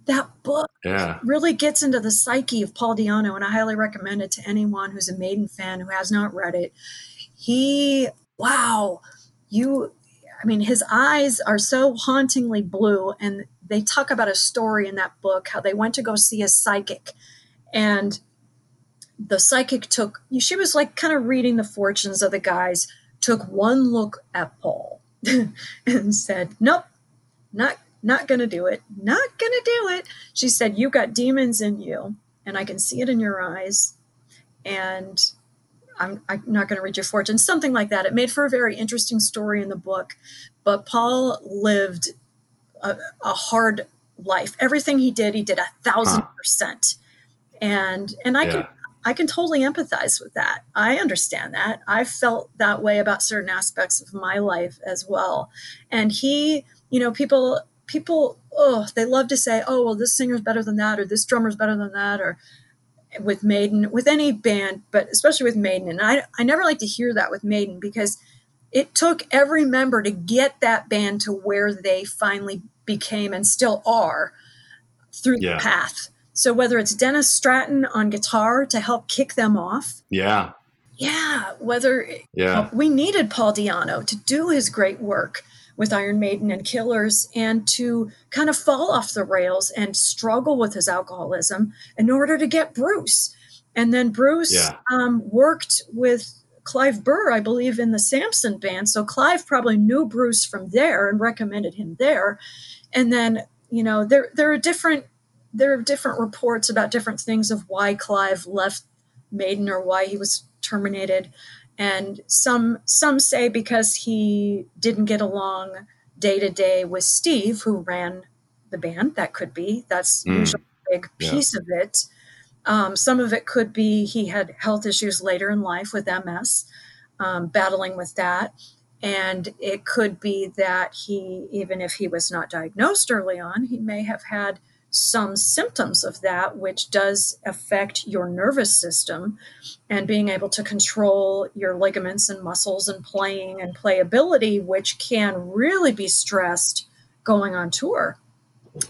that book yeah. really gets into the psyche of Paul Di'Anno, and I highly recommend it to anyone who's a Maiden fan who has not read it. He, wow, you, I mean, his eyes are so hauntingly blue, and they talk about a story in that book how they went to go see a psychic, and the psychic took, she was like kind of reading the fortunes of the guys, took one look at Paul and said, Nope, not not gonna do it not gonna do it. She said "You've got demons in you and i can see it in your eyes and i'm, I'm not gonna read your fortune something like that it made for a very interesting story in the book but paul lived a, a hard life everything he did he did a thousand percent and and i can I can totally empathize with that. I understand that. I felt that way about certain aspects of my life as well. And he, you know, people people oh, they love to say, "Oh, well this singer's better than that or this drummer's better than that or with Maiden, with any band, but especially with Maiden. And I I never like to hear that with Maiden because it took every member to get that band to where they finally became and still are through Yeah. the path. So whether it's Dennis Stratton on guitar to help kick them off, Yeah. yeah, whether Yeah. we needed Paul Di'Anno to do his great work with Iron Maiden and Killers and to kind of fall off the rails and struggle with his alcoholism in order to get Bruce. And then Bruce Yeah. um, worked with Clive Burr, I believe, in the Samson band. So Clive probably knew Bruce from there and recommended him there. And then, you know, there there are different there are different reports about different things of why Clive left Maiden or why he was terminated. And some some say because he didn't get along day to day with Steve, who ran the band. That could be. That's Mm. usually a big Yeah. piece of it. Um, some of it could be he had health issues later in life with MS, um, battling with that. And it could be that he, even if he was not diagnosed early on, he may have had some symptoms of that, which does affect your nervous system and being able to control your ligaments and muscles and playing and playability, which can really be stressed going on tour.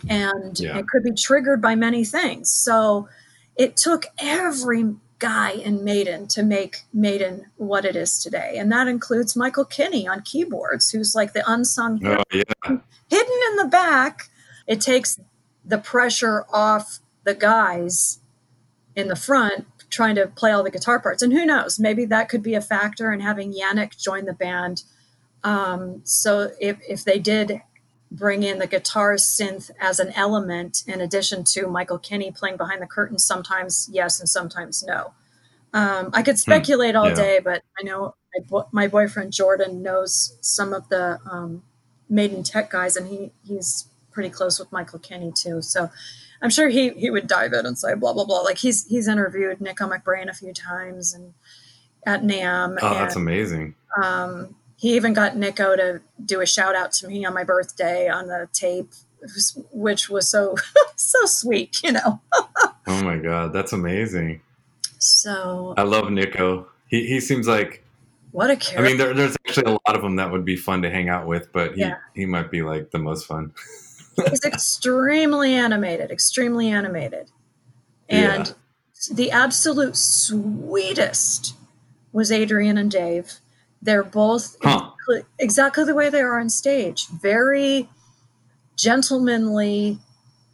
And Yeah. it could be triggered by many things. So it took every guy in Maiden to make Maiden what it is today. And that includes Michael Kenney on keyboards, who's like the unsung hero Oh yeah. hidden in the back. It takes the pressure off the guys in the front trying to play all the guitar parts. And who knows, maybe that could be a factor in having Yannick join the band. Um, so if, if they did bring in the guitar synth as an element in addition to Michael Kenney playing behind the curtain, sometimes yes and sometimes no. Um, I could speculate all Yeah. day, but I know my, bo- my boyfriend Jordan knows some of the um, Maiden Tech guys, and he he's pretty close with Michael Kenney too. So I'm sure he he would dive in and say blah blah blah. Like he's he's interviewed Nicko McBrain a few times and at NAMM. Oh, that's amazing. um, he even got Nicko to do a shout out to me on my birthday on the tape, which was so so sweet, you know. Oh my god, that's amazing. So I love Nicko. He he seems like what a character! I mean there, there's actually a lot of them that would be fun to hang out with, but he Yeah. he might be like the most fun. He's extremely animated, extremely animated. And the absolute sweetest was Adrian and Dave. They're both Huh. exactly, exactly the way they are on stage. Very gentlemanly,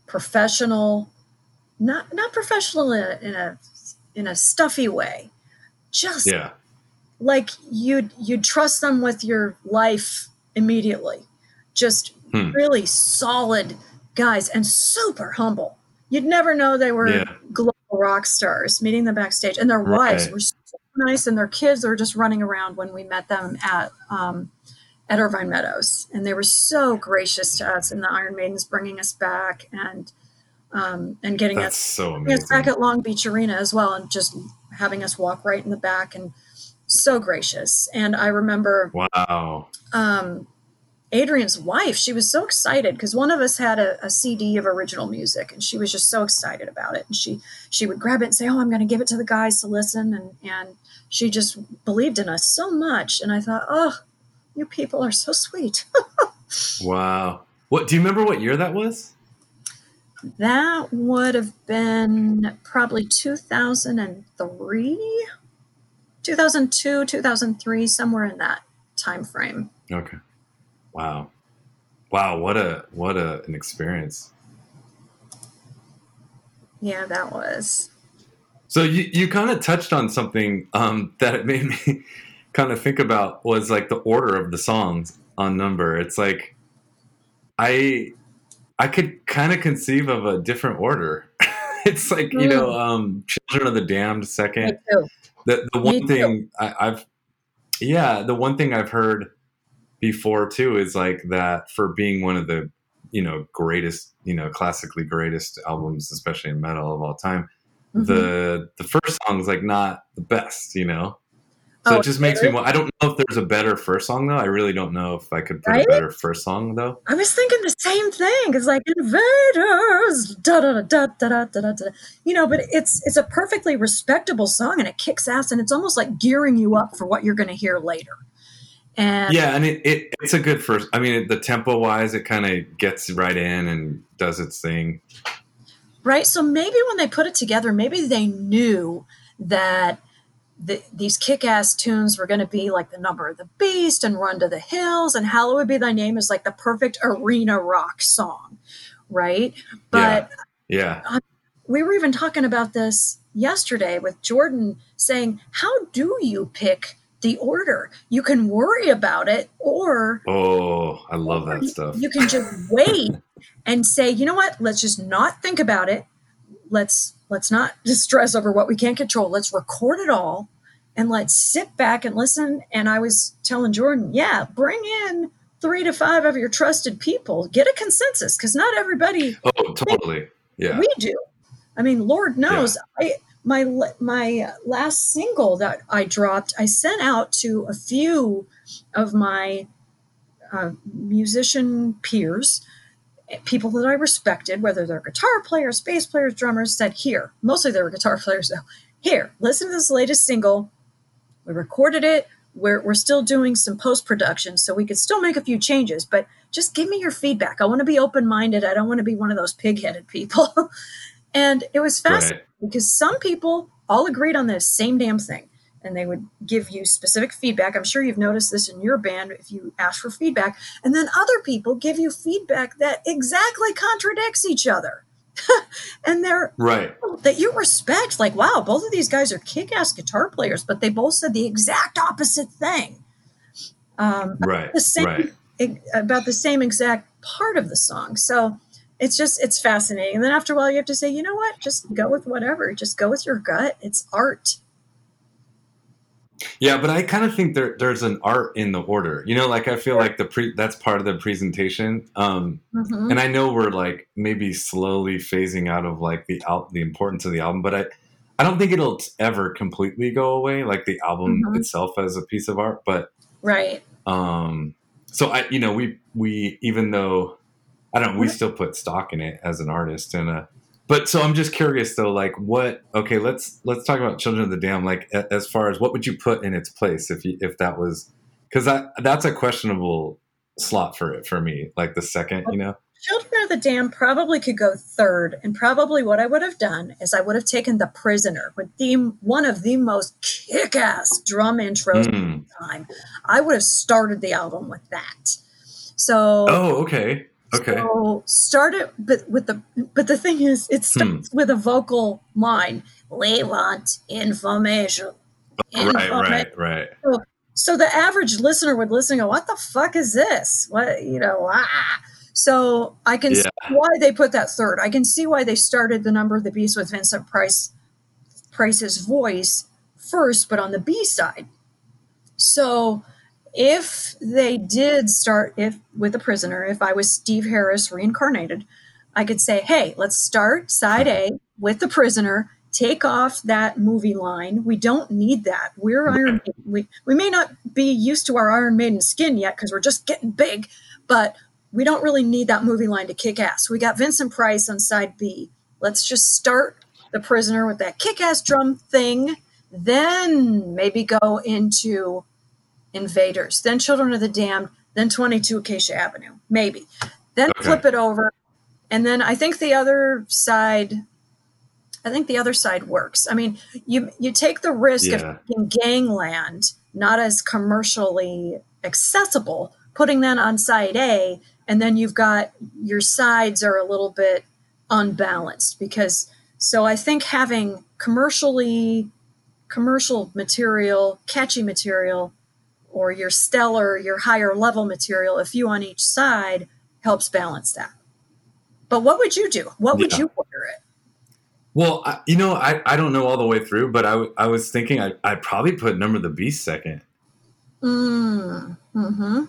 professional, not not professional in a in a, in a stuffy way. Just Yeah. like you'd you'd trust them with your life immediately just Hmm. really solid guys and super humble you'd never know they were Yeah. global rock stars meeting them backstage and their wives were so nice and their kids were just running around when we met them at um, at Irvine Meadows and they were so gracious to us and the Iron Maidens bringing us back and um, and getting That's us, so getting us back at Long Beach Arena as well, and just having us walk right in the back and so gracious. And I remember Wow. um, Adrian's wife, she was so excited because one of us had a, a CD of original music and she was just so excited about it. And she she would grab it and say, Oh, I'm gonna give it to the guys to listen and and she just believed in us so much. And I thought, Oh, you people are so sweet. Wow. What do you remember what year that was? that would have been probably 2003, 2002, 2003, somewhere in that time frame. Okay. Wow. Wow, what a what a an experience. Yeah, that was. So you, you kind of touched on something um, that it made me kind of think about was like the order of the songs on number. It's like I I could kind of conceive of a different order. it's like you know, um, Children of the Damned second. The the one thing I, I've yeah, the one thing I've heard before too is like that for being one of the you know greatest you know classically greatest albums, especially in metal of all time Mhm. the the first song is like not the best, you know. So Oh, it just makes me. I don't know if there's a better first song though. I really don't know if I could put Right? a better first song though. I was thinking the same thing. It's like invaders, da da da da da da da da. da. You know, but it's it's a perfectly respectable song, and it kicks ass, and it's almost like gearing you up for what you're going to hear later. And Yeah, and it, it it's a good first. I mean, the tempo wise, it kind of gets right in and does its thing. right, so maybe when they put it together, maybe they knew that the, these kick-ass tunes were going to be like the number of the beast and run to the hills and hallowed be thy name is like the perfect arena rock song right but Yeah, uh, we were even talking about this yesterday with Jordan saying, How do you pick the order? You can worry about it, or oh, I love that you- stuff. you can just wait and say, you know what, let's just not think about it. Let's let's not stress over what we can't control. Let's record it all and let's sit back and listen. And I was telling Jordan, yeah, bring in three to five of your trusted people. Get a consensus because not everybody Oh, totally. Yeah, we do. I mean, Lord knows, I my my last single that I dropped, I sent out to a few of my uh, musician peers, people that I respected, whether they're guitar players, bass players, drummers. Said, "Here, mostly they were guitar players though. Here, listen to this latest single. We recorded it. We're, we're still doing some post production, so we could still make a few changes, but just give me your feedback. I want to be open minded. I don't want to be one of those pig headed people. and it was fascinating right. Because some people all agreed on the same damn thing and they would give you specific feedback. I'm sure you've noticed this in your band if you ask for feedback. And then other people give you feedback that exactly contradicts each other. and they're Right. that you respect like wow both of these guys are kick-ass guitar players but they both said the exact opposite thing um, Right. the same Right. about the same exact part of the song so it's just it's fascinating and then after a while you have to say you know what just go with whatever just go with your gut it's art Yeah, but I kind of think there there's an art in the order. You know, like I feel like the pre that's part of the presentation. Um, Mhm. and I know we're like maybe slowly phasing out of like the al- the importance of the album, but I I don't think it'll ever completely go away, like the album Mhm. itself as a piece of art. But right um, so I you know we we even though I don't we still put stock in it as an artist and uh but so I'm just curious though, like what? Okay, let's let's talk about Children of the Dam. Like a- as far as what would you put in its place if you if that was because that that's a questionable slot for it for me. Like the second, you know. Children of the Dam probably could go third, and probably what I would have done is I would have taken The Prisoner with the one of the most kick-ass drum intros Mm. time. I would have started the album with that. So, Oh, okay, okay. so start it, but with the but the thing is, it starts with a vocal line. We want information. right, Information." right, right. So the average listener would listen and go, What the fuck is this? What, you know, ah. So I can Yeah. see why they put that third. I can see why they started the number of the beast with Vincent Price Price's voice first, but on the B side. So if they did start if with a prisoner, if I was Steve Harris reincarnated, I could say, hey, let's start side A with the prisoner. Take off that movie line. We don't need that. We're Iron. We we may not be used to our Iron Maiden skin yet because we're just getting big, but we don't really need that movie line to kick ass. We got Vincent Price on side B. Let's just start the prisoner with that kick ass drum thing, then maybe go into Invaders, then Children of the Damned, then 22 Acacia Avenue, maybe. Then Okay. flip it over. And then I think the other side I think the other side works. I mean, you you take the risk Yeah. of Gangland not as commercially accessible, putting that on side A, and then you've got your sides are a little bit unbalanced because so I think having commercially commercial material, catchy material, or your stellar, your higher level material, a few on each side, helps balance that. But what would you do? What would Yeah. you order it? Well, I, you know, I, I don't know all the way through, but I, w- I was thinking I, I'd probably put Number the Beast second. Mm, hmm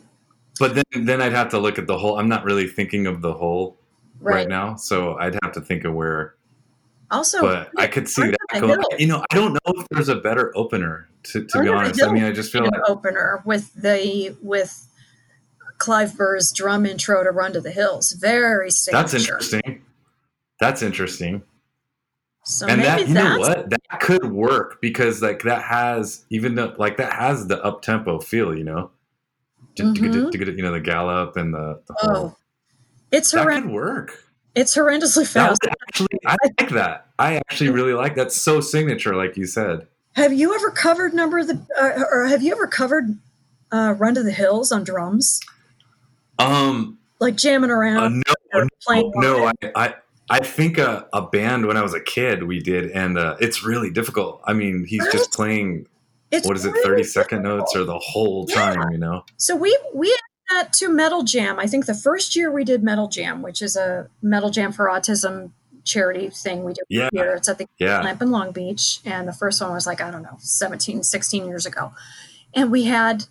But then, then I'd have to look at the whole. I'm not really thinking of the whole right, Right. now, so I'd have to think of where. Also, But I could see that. Going, you know, I don't know if there's a better opener. To, to be honest, I mean, I just feel like opener with the with Clive Burr's drum intro to "Run to the Hills." Very signature. that's interesting. That's interesting. So and maybe that you know what that could work because like that has even though like that has the up tempo feel you know Mhm. you know the gallop and the, the whole oh, it's that horrendous. could work It's horrendously fast. actually i like that i actually really like that so signature like you said Have you ever covered number of the, uh, or have you ever covered uh, "Run to the Hills" on drums, um like jamming uh, around no playing? no? I, I i think a, a band when i was a kid we did and uh, it's really difficult i mean he's just playing It's what is it really 30 second difficult. notes or the whole Yeah. time you know So we we that to Metal Jam. I think the first year we did Metal Jam, which is a Metal Jam for Autism charity thing we do Yeah. here. It's at the yeah Lamp in Long Beach. And the first one was like, I don't know, 17, 16 years ago. And we had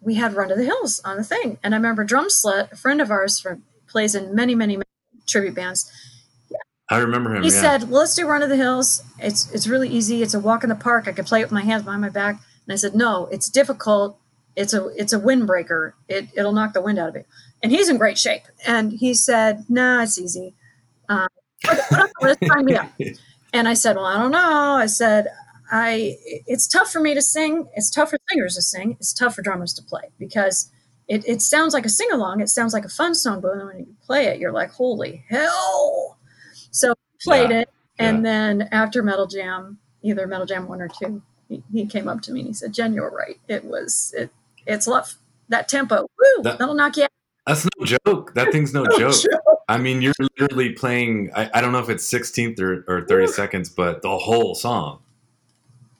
we had Run to the Hills on the thing. And I remember Drum Slut, a friend of ours from plays in many, many, many tribute bands. i remember him He yeah said, well, let's do Run to the Hills. It's it's really easy. It's a walk in the park. I could play it with my hands behind my back. And I said, no, it's difficult. It's a it's a windbreaker. It it'll knock the wind out of you. And he's in great shape. And he said, nah, it's easy. Um, put it on the list, sign me up. And I said, well, I don't know. I said, I it's tough for me to sing. It's tough for singers to sing. It's tough for drummers to play because it, it sounds like a sing along. It sounds like a fun song, but when you play it, you're like, holy hell. So played Yeah, it. And then after Metal Jam, either Metal Jam one or two, he, he came up to me and he said, Jen, you're right. It was it it's love. That tempo. Woo, That- that'll knock you out. That's no joke. That thing's no Oh, joke. sure. I mean, you're literally playing. I, I don't know if it's 16th or, or 30 seconds, but the whole song.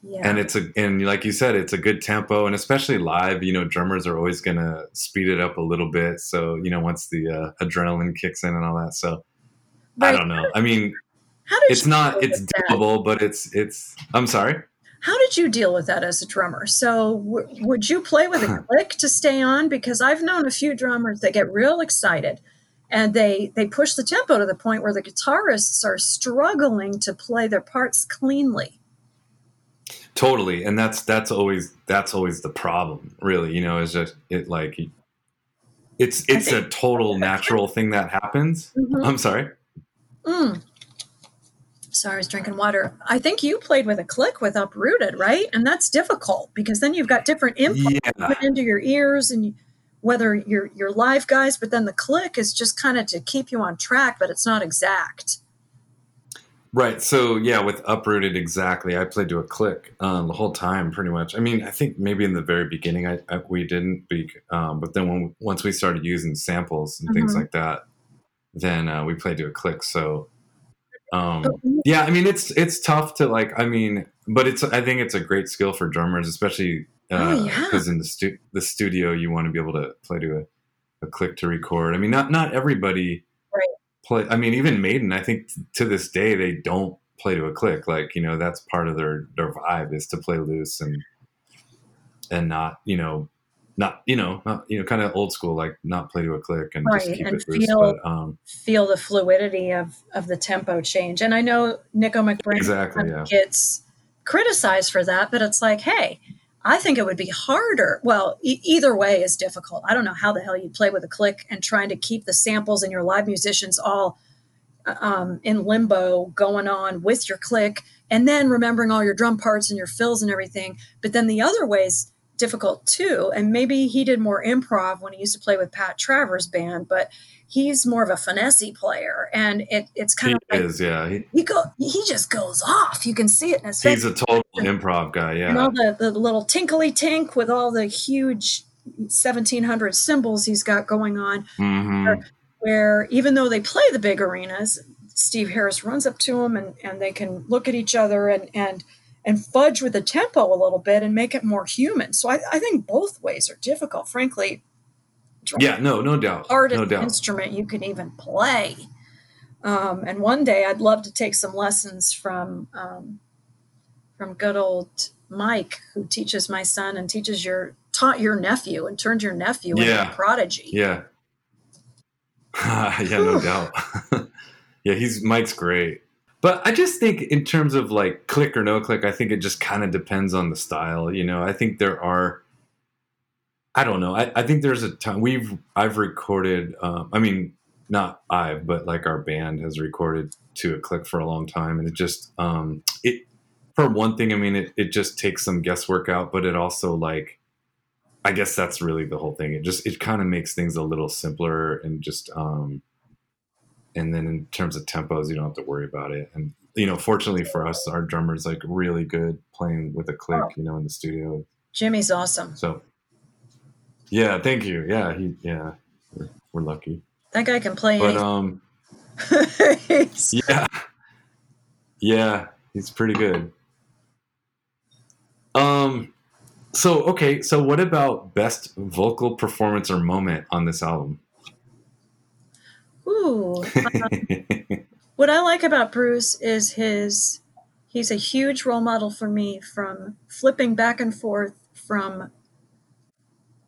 Yeah. And it's a and like you said, it's a good tempo, and especially live. You know, drummers are always gonna speed it up a little bit. So you know, once the uh, adrenaline kicks in and all that. So I don't know. I mean, it's not. It's doable, but it's it's. I'm sorry. How did you deal with that as a drummer? So, w- would you play with a click to stay on? Because I've known a few drummers that get real excited, and they they push the tempo to the point where the guitarists are struggling to play their parts cleanly. Totally, and that's that's always that's always the problem. Really, you know, is just it like it's it's a total natural thing that happens. Mhm. I'm sorry. Mm. Sorry, I was drinking water. I think you played with a click with Uprooted, right? And that's difficult because then you've got different input Yeah. put into your ears and whether you're you're live guys, but then the click is just kind of to keep you on track, but it's not exact. Right. So yeah, with uprooted exactly, I played to a click um, the whole time, pretty much. I mean, I think maybe in the very beginning, I, I we didn't, be, um, but then when once we started using samples and things Mhm. like that, then uh, we played to a click. So um, yeah, I mean, it's it's tough to like. I mean, but it's I think it's a great skill for drummers, especially Oh, yeah. because in the stu- the studio you want to be able to play to a, a click to record. I mean, not not everybody Right. play. I mean, even Maiden, I think to this day they don't play to a click. Like you know, that's part of their their vibe is to play loose and and not you know not you know not you know kind of old school like not play to a click and Right, just keep and it loose. feel- But um, feel the fluidity of of the tempo change. And I know Nicko McBrain exactly, yeah, gets criticized for that, but it's like, hey, I think it would be harder. Well, e- either way is difficult. I don't know how the hell you play with a click and trying to keep the samples and your live musicians all um, in limbo going on with your click, and then remembering all your drum parts and your fills and everything. But then the other way is difficult too. And maybe he did more improv when he used to play with Pat Travers' band, but he's more of a finessey player, and it, it's kind he of like is. Yeah, he, he go he just goes off. You can see it in his face. he's a total improv guy. yeah. and all the, the little tinkly tink with all the huge 1700 cymbals he's got going on. hmm Where even though they play the big arenas, Steve Harris runs up to him and, and they can look at each other and and and fudge with the tempo a little bit and make it more human. So I, I think both ways are difficult. Frankly, yeah, no, no doubt, hardest no doubt. instrument you can even play. Um, and one day I'd love to take some lessons from um, from good old Mike, who teaches my son and teaches your taught your nephew and turned your nephew into a prodigy. Yeah, yeah, no doubt. yeah, he's Mike's great. But I just think in terms of like click or no click, I think it just kind of depends on the style. You know, I think there are. I don't know. I, I think there's a time we've I've recorded. Um, I mean, not I, but like our band has recorded to a click for a long time, and it just um, it for one thing. I mean, it it just takes some guesswork out, but it also like I guess that's really the whole thing. It just it kind of makes things a little simpler and just um and then in terms of tempos, you don't have to worry about it. And you know, fortunately for us, our drummer's like really good playing with a click, you know, in the studio. Jimmy's awesome. So yeah, thank you. Yeah, he yeah, we're, we're lucky. That guy can play But um yeah. Yeah, he's pretty good. Um so okay, so what about best vocal performance or moment on this album? Ooh. Um, what I like about Bruce is his he's a huge role model for me from flipping back and forth from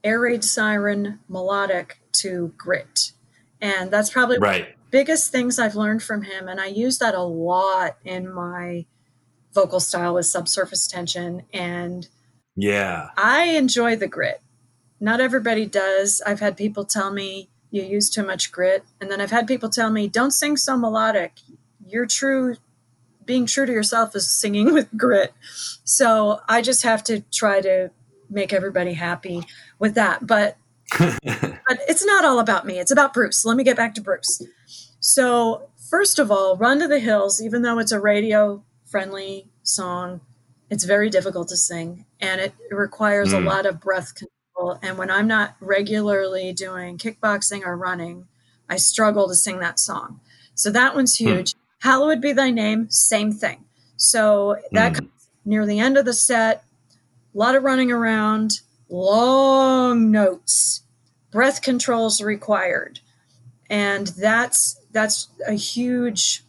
air raid siren melodic to grit. And that's probably one of right. the biggest things I've learned from him. And I use that a lot in my vocal style with subsurface tension. And Yeah. I enjoy the grit. Not everybody does. I've had people tell me you use too much grit. And then I've had people tell me, don't sing so melodic. You're true, being true to yourself is singing with grit. So I just have to try to make everybody happy with that. But but it's not all about me. It's about Bruce. Let me get back to Bruce. So, first of all, Run to the Hills, even though it's a radio friendly song, it's very difficult to sing and it requires a Mm. lot of breath control. And when I'm not regularly doing kickboxing or running, I struggle to sing that song. So, that one's huge. Hallowed be thy name, same thing. So, that Mm. near the end of the set, a lot of running around, long notes, breath controls required. And that's that's a huge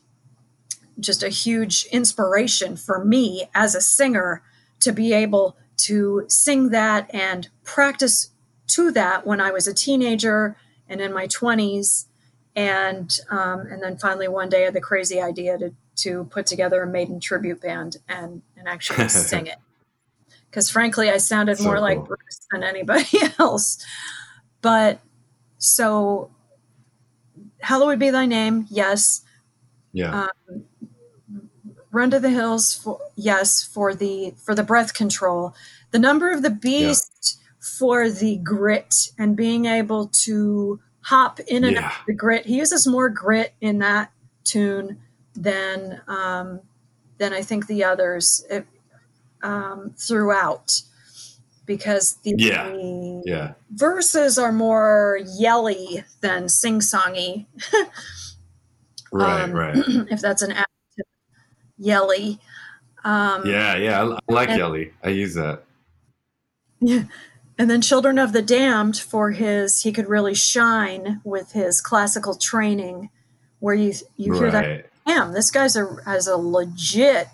just a huge inspiration for me as a singer to be able to sing that and practice to that when I was a teenager and in my 20s and um, and then finally one day I had the crazy idea to to put together a maiden tribute band and and actually sing it. Because frankly I sounded So more like. Bruce than anybody else. But so hallowed be thy name yes. Yeah. run to the hills for yes for the for the breath control. The number of the beast for the grit and being able to hop in and Yeah. out of the grit he uses more grit in that tune than um, than i think the others it, um, throughout because the Yeah. yeah. verses are more yelly than sing-songy Right. um, right. if that's an adjective yelly um, Yeah. Yeah. I, I like and- Yelly. I use that. Yeah. And then Children of the Damned for his he could really shine with his classical training where you you hear that damn this guy's a has a legit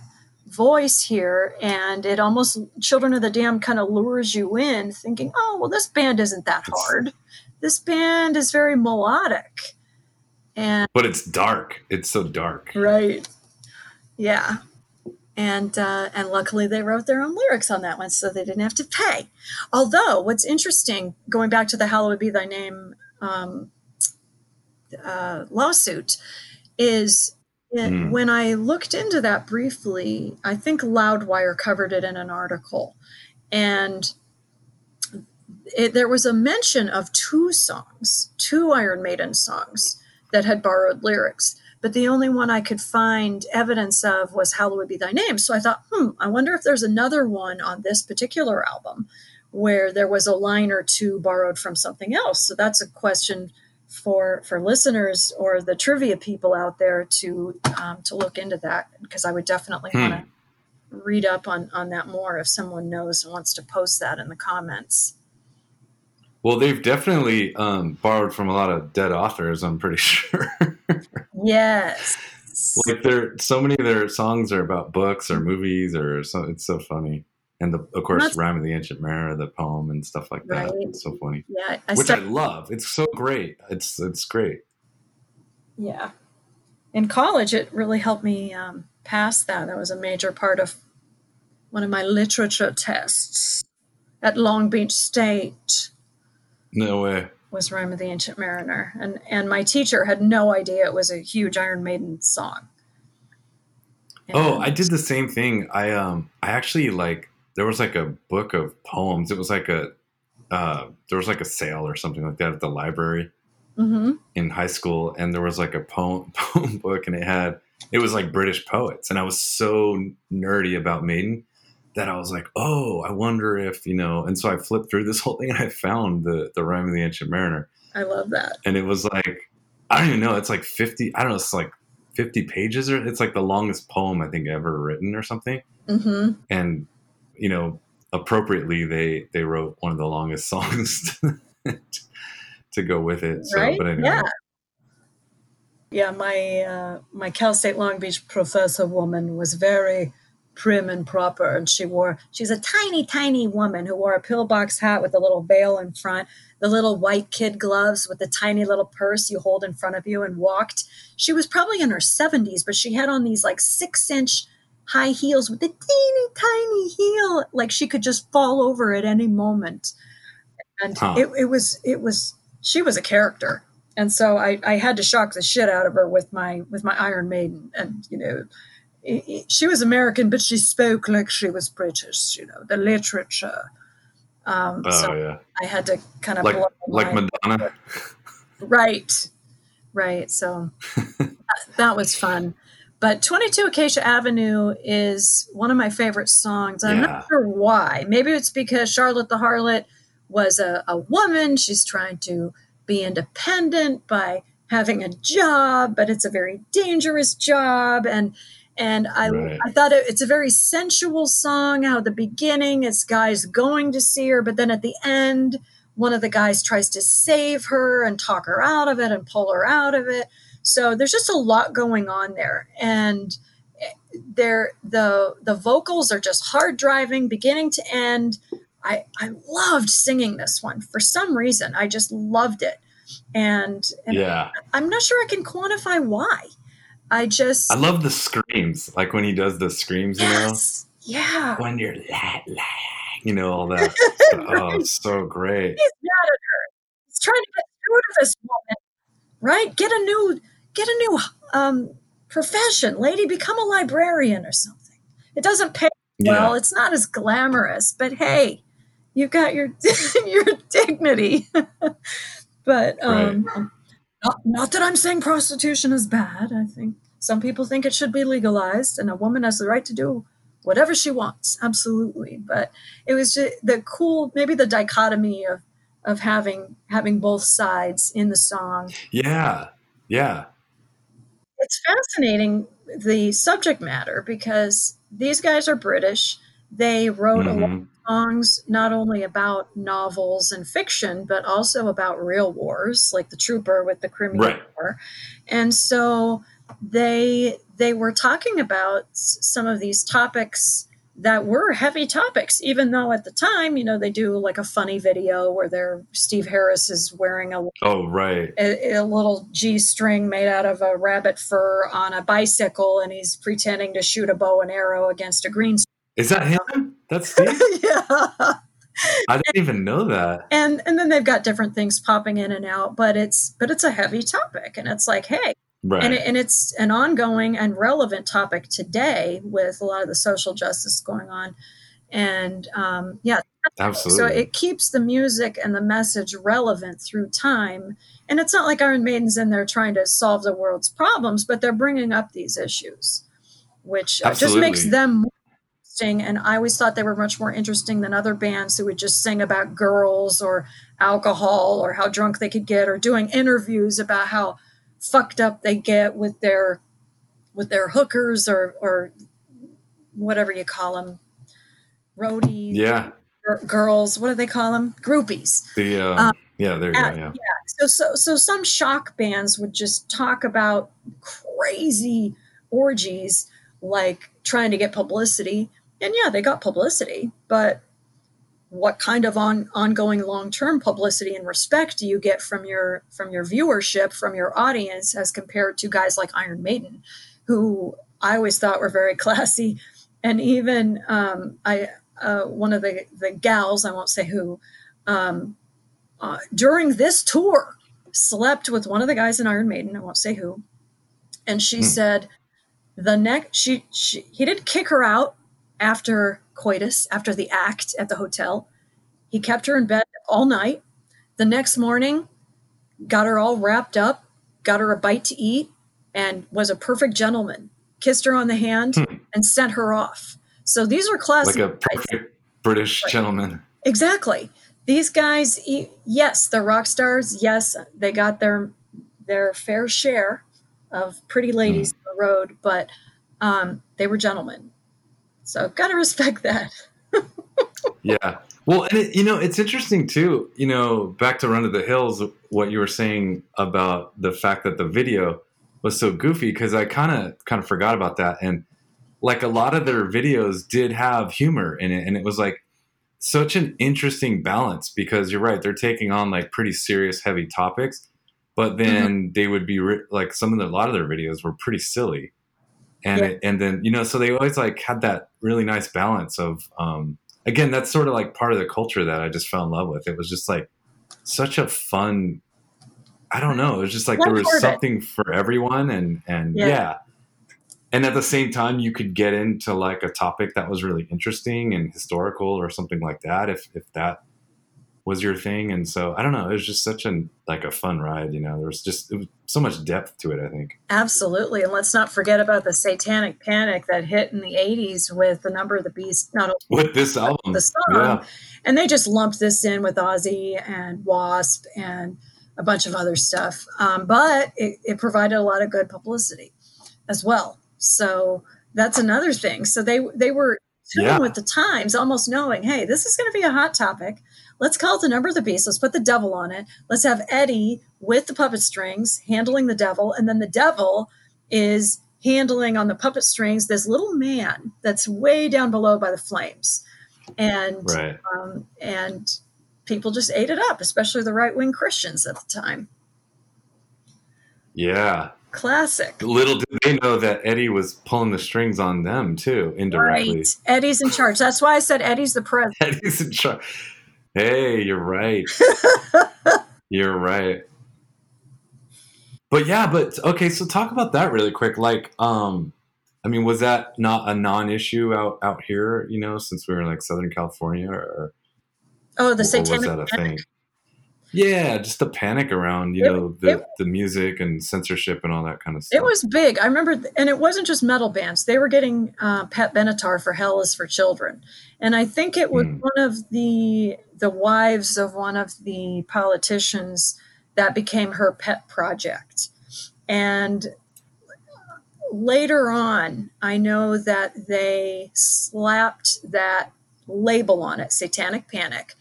voice here. And it almost children of the Damned kind of lures you in thinking oh well this band isn't that hard. This band is very melodic. And but it's dark. It's so dark. Right. Yeah and uh, and luckily they wrote their own lyrics on that one so they didn't have to pay although what's interesting going back to the hallowed be thy name um, uh, lawsuit is it, mm. when I looked into that briefly, I think Loudwire covered it in an article. And it, there was a mention of two songs, two Iron Maiden songs that had borrowed lyrics. But the only one I could find evidence of was Hallowed Be Thy Name. So I thought, hmm, I wonder if there's another one on this particular album where there was a line or two borrowed from something else. So that's a question for for listeners or the trivia people out there to um, to look into that because I would definitely hmm. want to read up on on that more if someone knows and wants to post that in the comments. Well, they've definitely um, borrowed from a lot of dead authors. I'm pretty sure. yes. Like there, so many of their songs are about books or movies or so. It's so funny and the, of course That's, rhyme of the ancient mariner the poem and stuff like that right. it's so funny yeah I which start, i love it's so great it's it's great yeah in college it really helped me um, pass that that was a major part of one of my literature tests at long beach state no way. Was rhyme of the ancient mariner. And and my teacher had no idea it was a huge iron maiden song. And oh i did the same thing. I um i actually like there was like a book of poems. It was like a uh, there was like a sale or something like that at the library mm-hmm. in high school, and there was like a poem poem book, and it had it was like British poets, and I was so nerdy about Maiden that I was like, oh, I wonder if you know. And so I flipped through this whole thing, and I found the the Rhyme of the Ancient Mariner. I love that, and it was like I don't even know. It's like fifty. I don't know. It's like 50 pages or it's like the longest poem I think ever written or something. Mm-hmm. And you know, appropriately they they wrote one of the longest songs to, go with it. So, right? but anyway. Yeah. Yeah, my uh, my Cal State Long Beach professor woman was very prim and proper, and she wore she's a tiny, tiny woman who wore a pillbox hat with a little veil in front, the little white kid gloves with the tiny little purse you hold in front of you, and walked. She was probably in her seventies, but she had on these like six inch high heels with a teeny tiny heel, like she could just fall over at any moment. And huh. it, it was it was she was a character, and so I, I had to shock the shit out of her with my with my Iron Maiden, and you know. She was American, but she spoke like she was British. You know the literature. Um, oh so yeah. I had to kind of like like Madonna. Right, right. So that, that was fun. But 22 Acacia Avenue is one of my favorite songs. I'm yeah. not sure why. Maybe it's because Charlotte the Harlot was a, a woman. She's trying to be independent by having a job, but it's a very dangerous job. And and I, right. I thought it, it's a very sensual song. How the beginning, it's guys going to see her, but then at the end, one of the guys tries to save her and talk her out of it and pull her out of it. So there's just a lot going on there, and eh, there the the vocals are just hard driving, beginning to end. I I loved singing this one for some reason. I just loved it, and, and yeah, I'm not sure I can quantify why. I just I love the screams, like when he does the screams, you yes, know. Yeah. When you're la, la, you know all that. oh, it's so great. He's mad at her. He's trying to get through to this woman, right? Get a new get a new um, profession, lady. Become a librarian or something. It doesn't pay well. Yeah. It's not as glamorous, but hey, you've got your your dignity. but um, right. Not, not that I'm saying prostitution is bad. I think some people think it should be legalized, and a woman has the right to do whatever she wants. Absolutely. But it was just the cool, maybe the dichotomy of of having having both sides in the song. Yeah. Yeah it's fascinating the subject matter because these guys are British. They wrote mm-hmm. a lot songs not only about novels and fiction, but also about real wars, like the Trooper with the Crimean right. War. And so they they were talking about some of these topics that were heavy topics, even though at the time, you know, they do like a funny video where they're Steve Harris is wearing a oh right a, a little G string made out of a rabbit fur on a bicycle, and he's pretending to shoot a bow and arrow against a green. Is that him? That's Steve. yeah. I didn't even know that. And and then they've got different things popping in and out, but it's but it's a heavy topic, and it's like, hey, Right. and, it, and it's an ongoing and relevant topic today with a lot of the social justice going on and um, yeah Absolutely. so it keeps the music and the message relevant through time and it's not like iron maiden's in there trying to solve the world's problems but they're bringing up these issues which uh, just makes them more interesting and i always thought they were much more interesting than other bands who would just sing about girls or alcohol or how drunk they could get or doing interviews about how fucked up they get with their with their hookers or or whatever you call them roadies yeah. gir- girls what do they call them groupies The um, Um, yeah, there you uh, go. Yeah. so so so some shock bands would just talk about crazy orgies like trying to get publicity and yeah they got publicity but what kind of on ongoing long-term publicity and respect do you get from your from your viewership from your audience as compared to guys like iron maiden who i always thought were very classy and even um, i uh, one of the the gals i won't say who um, uh, during this tour slept with one of the guys in Iron Maiden. I won't say who, and she Hmm. said the next she, she he didn't kick her out after coitus after the act at the hotel. He kept her in bed all night. The next morning, got her all wrapped up, got her a bite to eat, and was a perfect gentleman. Kissed her on the hand Hmm. and sent her off. So these are classic Like a perfect British gentleman. Exactly. These guys, yes, they're rock stars. Yes, they got their their fair share of pretty ladies on the road, but um, they were gentlemen. So got to respect that. Yeah. Well, and it, you know, it's interesting too. You know, back to Run to the Hills, what you were saying about the fact that the video was so goofy because I kind of kind of forgot about that. And like a lot of their videos did have humor in it, and it was like such an interesting balance because you're right, they're taking on like pretty serious, heavy topics, but then mm-hmm. they would be ri- like some of the, a lot of their videos were pretty silly. And Yeah. it, and then you know so they always like had that really nice balance of um, again, that's sort of like part of the culture that I just fell in love with. It was just like such a fun. I don't know. It was just like there was something for everyone, and and Yeah. yeah. and at the same time, you could get into like a topic that was really interesting and historical or something like that, if if that was your thing. And so I don't know. It was just such an like a fun ride. You know, there was just it was so much depth to it. I think. Absolutely. And let's not forget about the satanic panic that hit in the 80s with the number of the beast, not only With this album, the song, yeah, and they just lumped this in with Ozzy and W.A.S.P. and a bunch of other stuff. Um, but it, it provided a lot of good publicity as well. So that's another thing. So they they were Yeah. with the times, almost knowing, hey, this is going to be a hot topic. Let's call it the number of the beast. Let's put the devil on it. Let's have Eddie with the puppet strings handling the devil, and then the devil is handling on the puppet strings this little man that's way down below by the flames. And right. um, and people just ate it up, especially the right wing Christians at the time. Yeah. Classic. Little did they know that Eddie was pulling the strings on them too, indirectly. Right. Eddie's in charge. That's why I said Eddie's the president. Eddie's in charge. Hey, you're right. you're right. But yeah, but okay, so talk about that really quick. Like, um, I mean, was that not a non-issue out out here? You know, since we were in like Southern California, or, Oh, the or was satanic that a thing? Yeah, just the panic around you It- know the it- the music and censorship and all that kind of stuff. It was big. I remember, th- and it wasn't just metal bands. They were getting uh, Pat Benatar for "Hell Is for Children," and I think it was Hmm. one of the the wives of one of the politicians that became her pet project. And later on, I know that they slapped that label on it, Satanic Panic.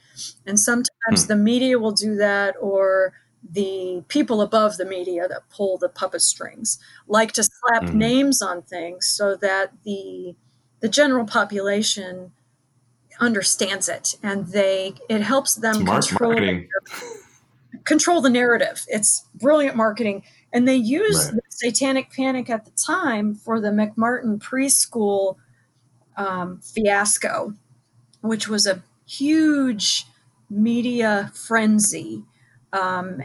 And sometimes Hmm. the media will do that, or the people above the media that pull the puppet strings like to slap Mhm. names on things so that the the general population understands it and they it helps them Smart control marketing. control the narrative. It's brilliant marketing. And they used Right. the satanic panic at the time for the McMartin preschool um, fiasco, which was a huge media frenzy um,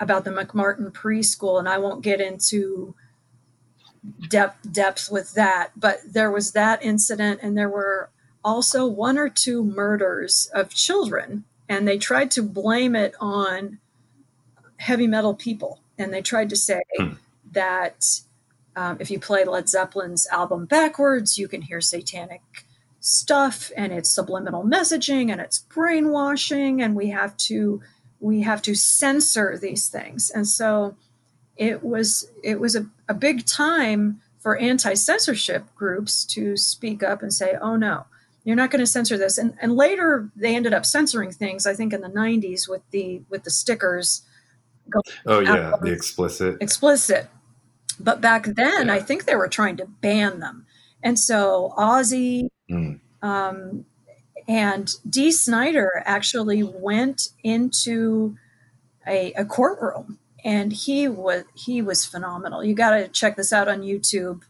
about the McMartin preschool. And I won't get into depth depth with that, but there was that incident, and there were also one or two murders of children, and they tried to blame it on heavy metal people, and they tried to say Hmm. that um, if you play Led Zeppelin's album backwards, you can hear satanic stuff, and it's subliminal messaging, and it's brainwashing, and we have to we have to censor these things, and so it was it was a, a big time for anti-censorship groups to speak up and say, "Oh no, you're not going to censor this." And and later they ended up censoring things. I think in the '90s with the with the stickers Oh yeah, the explicit. explicit. But back then, Yeah. I think they were trying to ban them. And so Ozzy Mm. um, and Dee Snider actually went into a, a courtroom, and he was he was phenomenal. You got to check this out on YouTube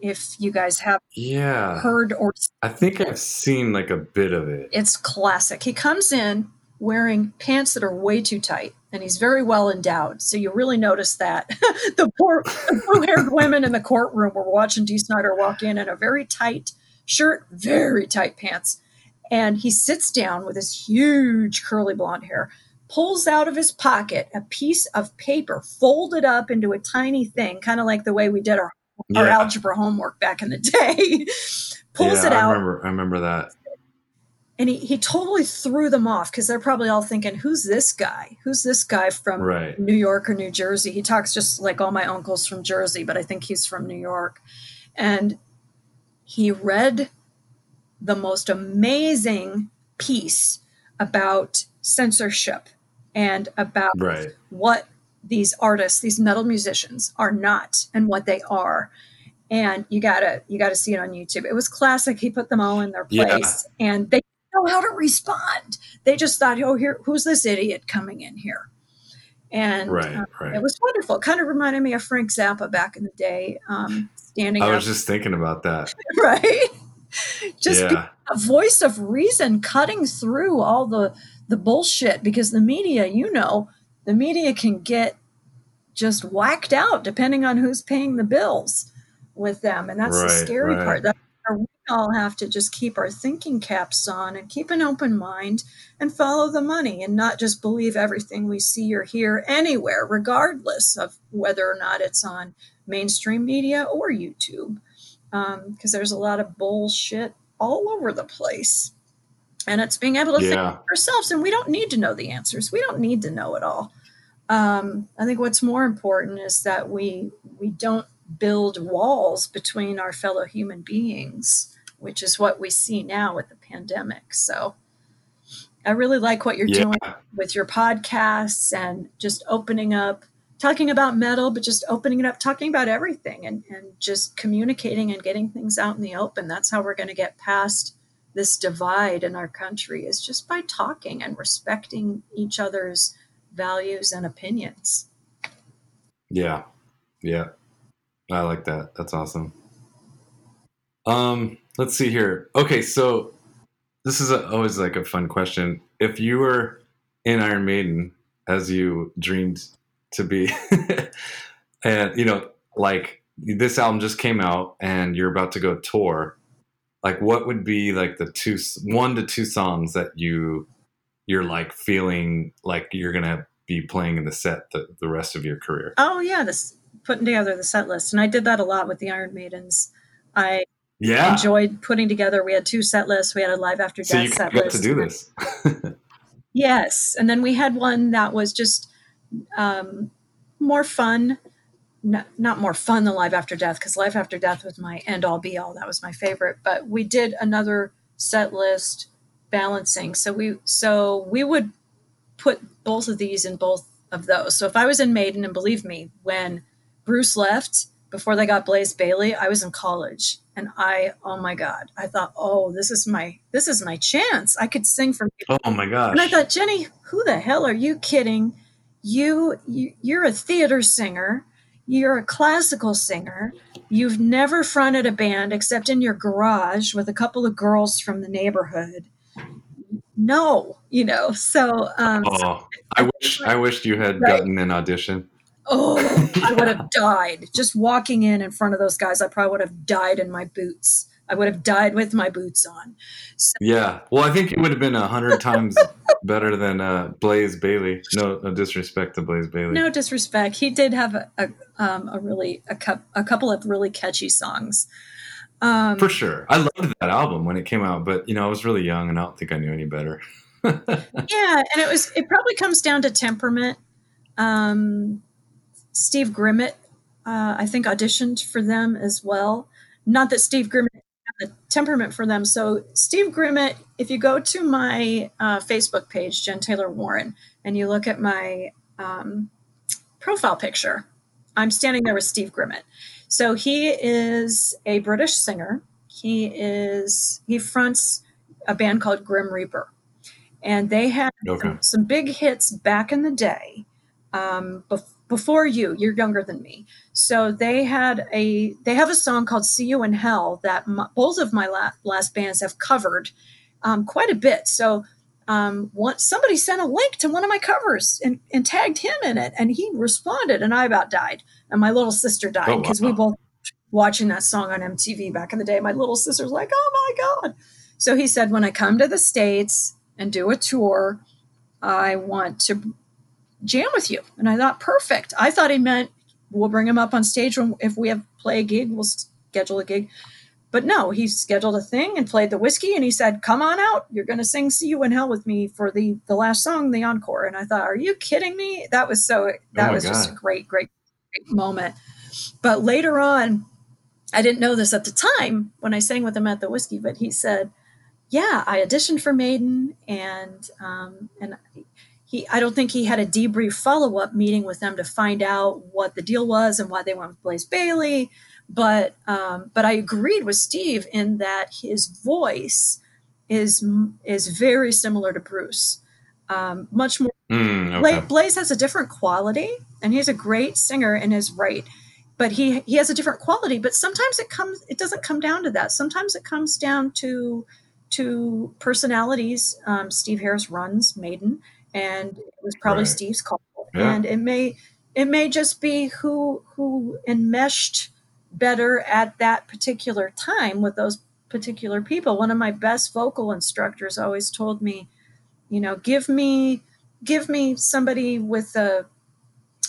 if you guys have Yeah, heard or I think I've seen like a bit of it. it's classic. He comes in wearing pants that are way too tight, and he's very well endowed. So you really notice that the poor blue-haired women in the courtroom were watching Dee Snider walk in in a very tight shirt, very tight pants, and he sits down with his huge curly blonde hair. Pulls out of his pocket a piece of paper folded up into a tiny thing, kind of like the way we did our, our algebra homework back in the day. Pulls yeah, it I out, remember. I remember that. and he, he totally threw them off because they're probably all thinking, who's this guy? Who's this guy from Right. New York or New Jersey? He talks just like all my uncles from Jersey, but I think he's from New York. And he read the most amazing piece about censorship and about Right. what these artists, these metal musicians are not and what they are. And you gotta you gotta see it on YouTube. It was classic. He put them all in their Yeah. place and they didn't know how to respond. They just thought, oh here who's this idiot coming in here? And Right. uh, Right. it was wonderful. It kind of reminded me of Frank Zappa back in the day, um, standing I up, was just thinking about that. right? Just yeah. a voice of reason cutting through all the the bullshit because the media you know the media can get just whacked out depending on who's paying the bills with them and that's the scary right. part that we all have to just keep our thinking caps on and keep an open mind and follow the money and not just believe everything we see or hear anywhere regardless of whether or not it's on mainstream media or youtube because there's a lot of bullshit all over the place. And it's being able to think Yeah. for ourselves, and we don't need to know the answers. We don't need to know it all. Um, I think what's more important is that we we don't build walls between our fellow human beings, which is what we see now with the pandemic. So I really like what you're Yeah. doing with your podcasts and just opening up talking about metal but just opening it up talking about everything and, and just communicating and getting things out in the open that's how we're going to get past this divide in our country is just by talking and respecting each other's values and opinions Yeah. Yeah. I like that. That's awesome. Um, let's see here. Okay, so this is a, always like a fun question. If you were in Iron Maiden as you dreamed to be, and you know, like this album just came out and you're about to go tour, like what would be like the two, one to two songs that you you're like feeling like you're gonna be playing in the set the, the rest of your career? oh yeah this putting together the set list and i did that a lot with the iron maidens i Yeah. enjoyed putting together we had two set lists we had a live after death so you set got list to do this. Yes, and then we had one that was just um, more fun. Not, not more fun than Live After Death because Live After Death was my end all be all. That was my favorite. But we did another set list balancing. So we so we would put both of these in both of those. So if I was in Maiden, and believe me, when Bruce left before they got Blaze Bayley I was in college, and I, oh my god, I thought, oh, this is my this is my chance. I could sing for. Oh my gosh! And I thought, Jenny, who the hell are you kidding? You, you you're a theater singer. You're a classical singer. You've never fronted a band except in your garage with a couple of girls from the neighborhood. No, you know. So, um, oh, I wish I wished you had right. gotten an audition. Oh, I would have died just walking in in front of those guys. I probably would have died in my boots. I would have died with my boots on. So, yeah. Well, I think it would have been a hundred times better than uh, Blaze Bayley. No, no, disrespect to Blaze Bayley. No disrespect. He did have a, a, um, a really a, cu- a couple of really catchy songs. Um, For sure, I loved that album when it came out, but you know I was really young and I don't think I knew any better. yeah, and it was it probably comes down to temperament. Um, Steve Grimmett, uh, I think, auditioned for them as well. Not that Steve Grimmett had the temperament for them. So Steve Grimmett, if you go to my uh, Facebook page, Jen Taylor Warren, and you look at my um, profile picture, I'm standing there with Steve Grimmett. So he is a British singer. He is he fronts a band called Grim Reaper, and they had okay. some, some, big hits back in the day. Um, bef- before you, you're younger than me. So they had a they have a song called "See You in Hell" that my, both of my la- last bands have covered um, quite a bit. So um, one, somebody sent a link to one of my covers and, and, tagged him in it, and he responded, and I about died, and my little sister died because oh, wow. we both watching that song on MTV back in the day. My little sister's like, "Oh my god!" So he said, "When I come to the states and do a tour, I want to jam with you," and I thought, "Perfect." I thought he meant we'll bring him up on stage when, if we have play a gig, we'll schedule a gig. But no, he scheduled a thing and played the Whisky, and he said, "Come on out. You're going to sing "See You in Hell" with me for the the last song, the encore." And I thought, "Are you kidding me?" That was so. That oh was God. just a great, great, great moment. But later on, I didn't know this at the time when I sang with him at the Whisky, but he said, "Yeah, I auditioned for Maiden, and um, and he I don't think he had a debrief follow up meeting with them to find out what the deal was and why they went with Blaze Bayley. But um, but I agreed with Steve in that his voice is is very similar to Bruce. Um, much more. Mm, okay. Blaze has a different quality, and he's a great singer in his right. But he he has a different quality. But sometimes it comes it doesn't come down to that. Sometimes it comes down to to personalities. Um, Steve Harris runs Maiden, and it was probably right. Steve's call. Yeah. And it may it may just be who who enmeshed better at that particular time with those particular people. One of my best vocal instructors always told me, you know, give me give me somebody with a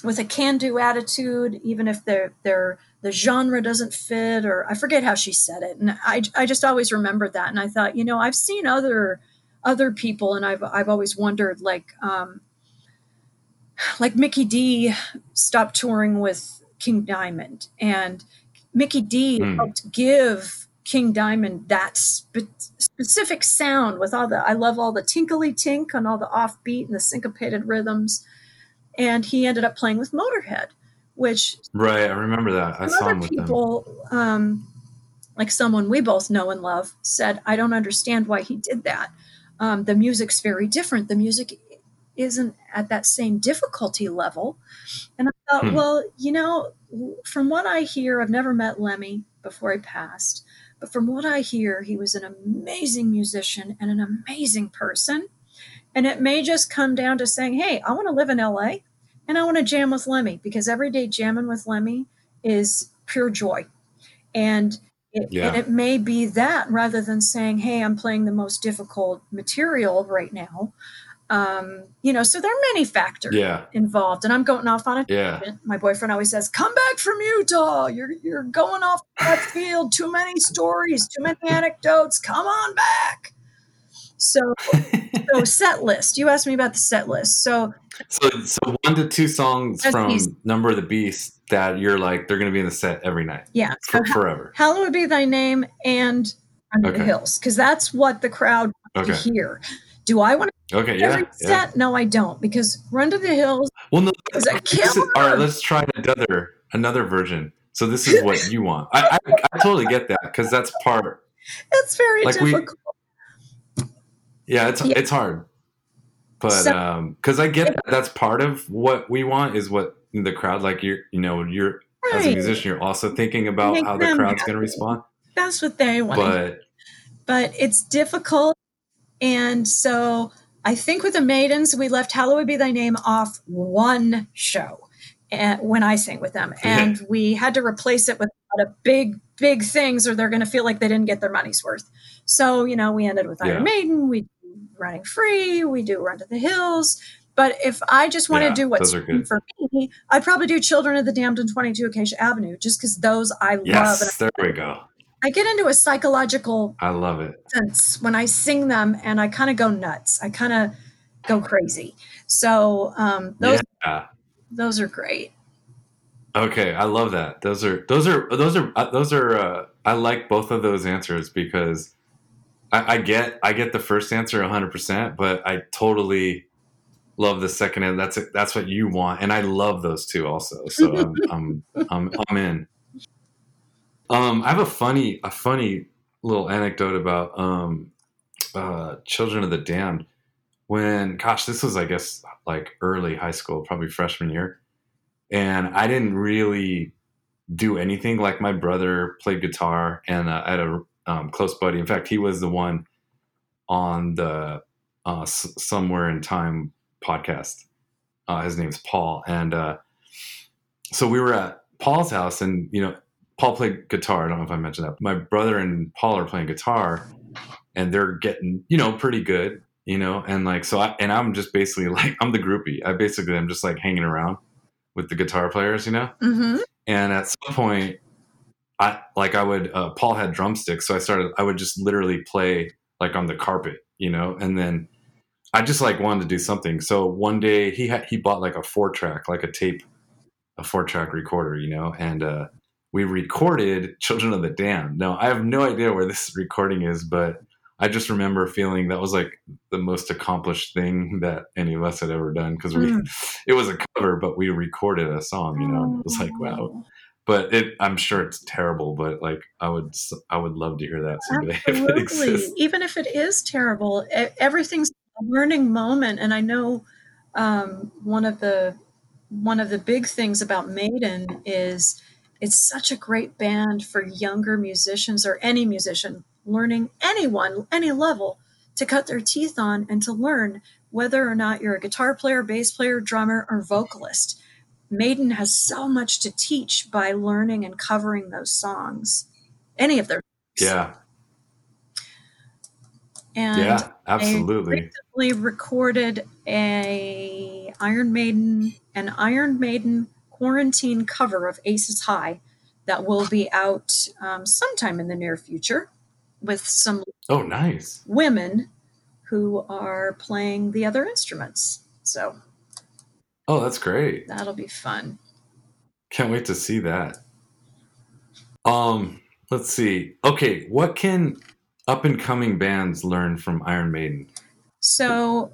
with a can-do attitude, even if their their the genre doesn't fit, or I forget how she said it. And I I just always remembered that. And I thought, you know, I've seen other other people, and I've I've always wondered, like um, like Mikkey Dee stopped touring with King Diamond, and Mikkey Dee mm. helped give King Diamond that spe- specific sound with all the I love all the tinkly tink and all the offbeat and the syncopated rhythms. And he ended up playing with Motorhead, which right, I remember that. I saw him with people, them. Um, like someone we both know and love, said, "I don't understand why he did that. Um, the music's very different. The music isn't at that same difficulty level." And I thought, hmm. well, you know, from what I hear, I've never met Lemmy before he passed, but from what I hear, he was an amazing musician and an amazing person. And it may just come down to saying, hey, I want to live in LA and I want to jam with Lemmy because every day jamming with Lemmy is pure joy. And it, yeah. and it may be that rather than saying, hey, I'm playing the most difficult material right now um, you know, so there are many factors yeah. involved. And I'm going off on a yeah. My boyfriend always says, "Come back from Utah. You're you're going off that field. Too many stories, too many anecdotes. Come on back." So, so set list. You asked me about the set list. So, so so one to two songs from these. Number of the Beast that you're like they're going to be in the set every night. Yeah, for, so forever. Hallowed would be thy name and Under okay. the Hills because that's what the crowd okay. to hear Do I want to Okay, yeah, every yeah. set? No, I don't, because Run to the Hills Well, no, is a this is- all right. Let's try another another version. So this is what you want. I I, I totally get that because that's part. It's very Like we- difficult. Yeah, it's Yeah. it's hard, but So- um, because I get that that's part of what we want is what the crowd like. You're you know you're as a musician, you're also thinking about Make how the crowd's going to respond. That's what they want. But but it's difficult. And so I think with the Maidens, we left Hallowed Be Thy Name off one show and when I sang with them. And we had to replace it with a lot of big, big things or they're going to feel like they didn't get their money's worth. So, you know, we ended with Iron Yeah. Maiden, we Running Free, we do Run to the Hills. But if I just want Yeah, to do what's good. for me, I'd probably do Children of the Damned and 22 Acacia Avenue just because those I love. Yes, there we go. I get into a psychological I love it. sense when I sing them and I kind of go nuts. I kind of go crazy. So um, those Yeah. those are great. Okay, I love that. Those are those are those are uh, those are. Uh, I like both of those answers because I, I get I get the first answer 100, percent but I totally love the second. And that's that's what you want, and I love those two also. So I'm I'm, I'm I'm in. Um, I have a funny a funny little anecdote about um, uh, Children of the Damned. When gosh, this was I guess like early high school, probably freshman year and I didn't really do anything. Like my brother played guitar, and uh, I had a um, close buddy. In fact, he was the one on the uh, S- Somewhere in Time podcast. Uh, his name's Paul, and uh, so we were at Paul's house, and you know, Paul played guitar. I don't know if I mentioned that. My brother and Paul are playing guitar, and they're getting you know pretty good. You know, and like so, I, and I'm just basically like I'm the groupie. I basically I'm just like hanging around with the guitar players, you know. hmm And at some point, I like I would uh, Paul had drumsticks, so I started. I would just literally play like on the carpet, you know, and then I just like wanted to do something. So one day he had he bought like a four track, like a tape, a four track recorder, you know, and uh, we recorded "Children of the Damned." Now I have no idea where this recording is, but I just remember feeling that was like the most accomplished thing that any of us had ever done because we Mm. it was a cover, but we recorded a song, you know. and It was like wow, but it I'm sure it's terrible, but like I would I would love to hear that someday if it Absolutely. exists. Even if it is terrible, everything's a learning moment. And I know um, one of the one of the big things about Maiden is it's such a great band for younger musicians or any musician learning anyone any level to cut their teeth on and to learn whether or not you're a guitar player, bass player, drummer, or vocalist. Maiden has so much to teach by learning and covering those songs, any of their Yeah, and yeah, absolutely. recently recorded a Iron Maiden an Iron Maiden quarantine cover of Aces High that will be out um, sometime in the near future with some Oh, nice. women who are playing the other instruments. So Oh, that's great. that'll be fun. Can't wait to see that. Um, let's see. Okay, what can up and coming bands learn from Iron Maiden? So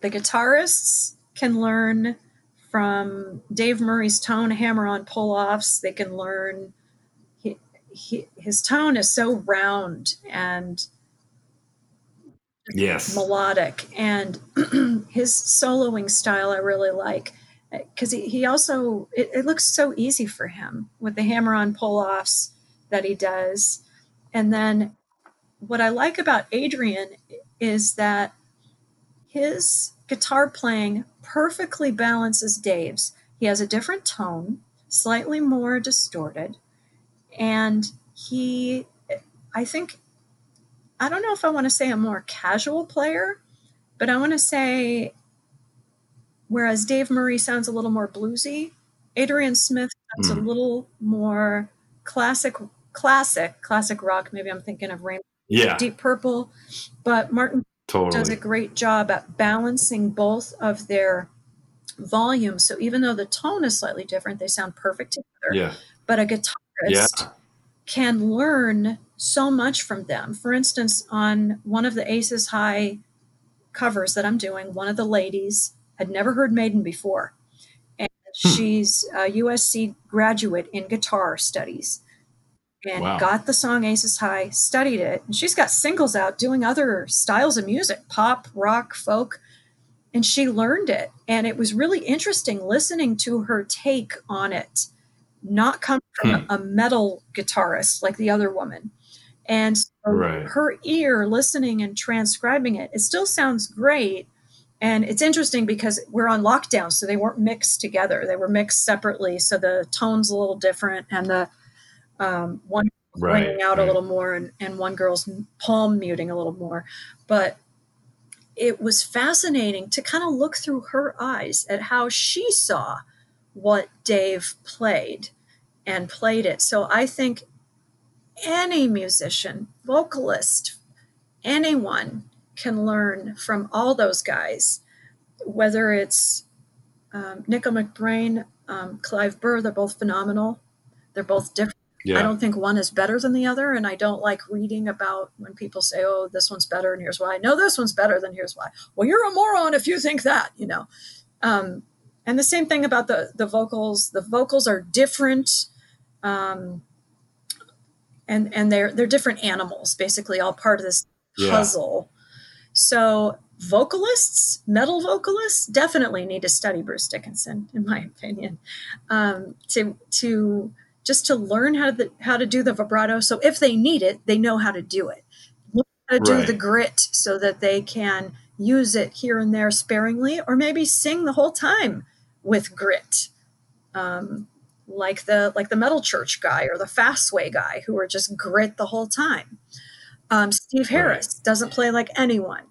the guitarists can learn from Dave Murray's tone hammer on pull offs. They can learn, he, he, his tone is so round and Yes. melodic, and his soloing style I really like. Because he, he also, it, it looks so easy for him with the hammer on pull offs that he does. And then what I like about Adrian is that his guitar playing perfectly balances Dave's. He has a different tone, slightly more distorted, and he, I think, I don't know if I want to say a more casual player, but I want to say, whereas Dave Murray sounds a little more bluesy, Adrian Smith sounds a Mm. little more classic, classic, classic rock. Maybe I'm thinking of Rain, Yeah, Deep Purple, but Martin does a great job at balancing both of their volumes. So even though the tone is slightly different, they sound perfect together. Yeah. But a guitarist Yeah. can learn so much from them. For instance, on one of the Aces High covers that I'm doing, one of the ladies had never heard Maiden before. And hmm. she's a USC graduate in guitar studies and wow. got the song Aces High, studied it. And she's got singles out doing other styles of music pop, rock, folk. And she learned it. And it was really interesting listening to her take on it, not come from hmm. a metal guitarist like the other woman. And so right. her ear listening and transcribing it, it still sounds great. And it's interesting because we're on lockdown, so they weren't mixed together. They were mixed separately. So the tone's a little different and the um, one right, ringing out right. a little more and, and one girl's palm muting a little more. But it was fascinating to kind of look through her eyes at how she saw what Dave played and played it. So I think any musician, vocalist, anyone can learn from all those guys, whether it's um, Nicko McBrain, um, Clive Burr, they're both phenomenal. They're both different. Yeah. I don't think one is better than the other. And I don't like reading about when people say, oh, this one's better and here's why. No, this one's better than here's why. Well, you're a moron if you think that, you know. Um, and the same thing about the, the vocals. The vocals are different. Um, and and they're they're different animals, basically all part of this puzzle. Yeah. So vocalists, metal vocalists, definitely need to study Bruce Dickinson, in my opinion, um, to to just to learn how to how to do the vibrato. So if they need it, they know how to do it. Learn how to do the grit so that they can use it here and there sparingly, or maybe sing the whole time with grit, um, like the like the metal church guy or the Fastway guy, who are just grit the whole time. Um, Steve Harris right. doesn't play like anyone.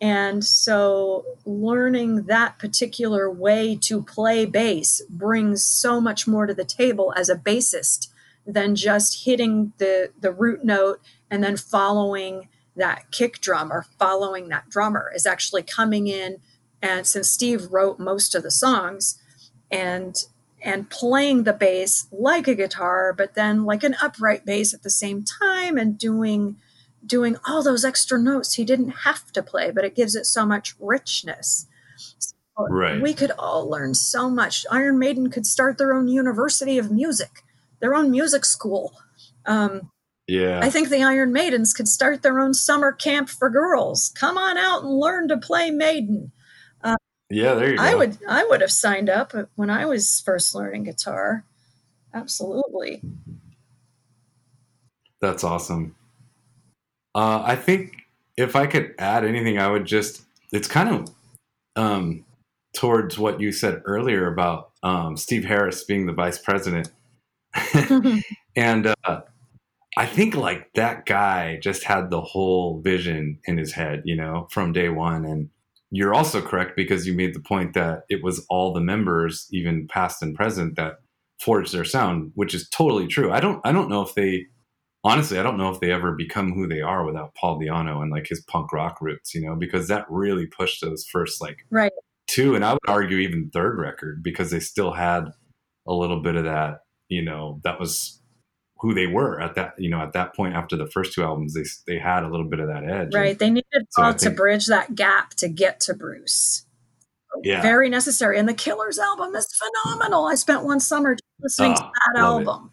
And so learning that particular way to play bass brings so much more to the table as a bassist than just hitting the, the root note and then following that kick drum or following that drummer is actually coming in and since Steve wrote most of the songs and and playing the bass like a guitar but then like an upright bass at the same time and doing doing all those extra notes he didn't have to play, but it gives it so much richness. So right. We could all learn so much. Iron Maiden could start their own university of music, their own music school. Um, yeah. I think the Iron Maidens could start their own summer camp for girls. Come on out and learn to play Maiden. Yeah, there you go. I would I would have signed up when I was first learning guitar. Absolutely. That's awesome. Uh, I think if I could add anything, I would just, it's kind of um, towards what you said earlier about um, Steve Harris being the vice president. and uh, I think like that guy just had the whole vision in his head, you know, from day one. And you're also correct because you made the point that it was all the members, even past and present, that forged their sound, which is totally true. I don't, I don't know if they honestly, I don't know if they ever become who they are without Paul Di'Anno and like his punk rock roots, you know, because that really pushed those first like right two, and I would argue even third record because they still had a little bit of that, you know, that was who they were at that, you know, at that point after the first two albums, they they had a little bit of that edge. Right, and they needed so Paul to bridge that gap to get to Bruce. Yeah. Very necessary. And the Killers album is phenomenal. I spent one summer listening oh, to that album.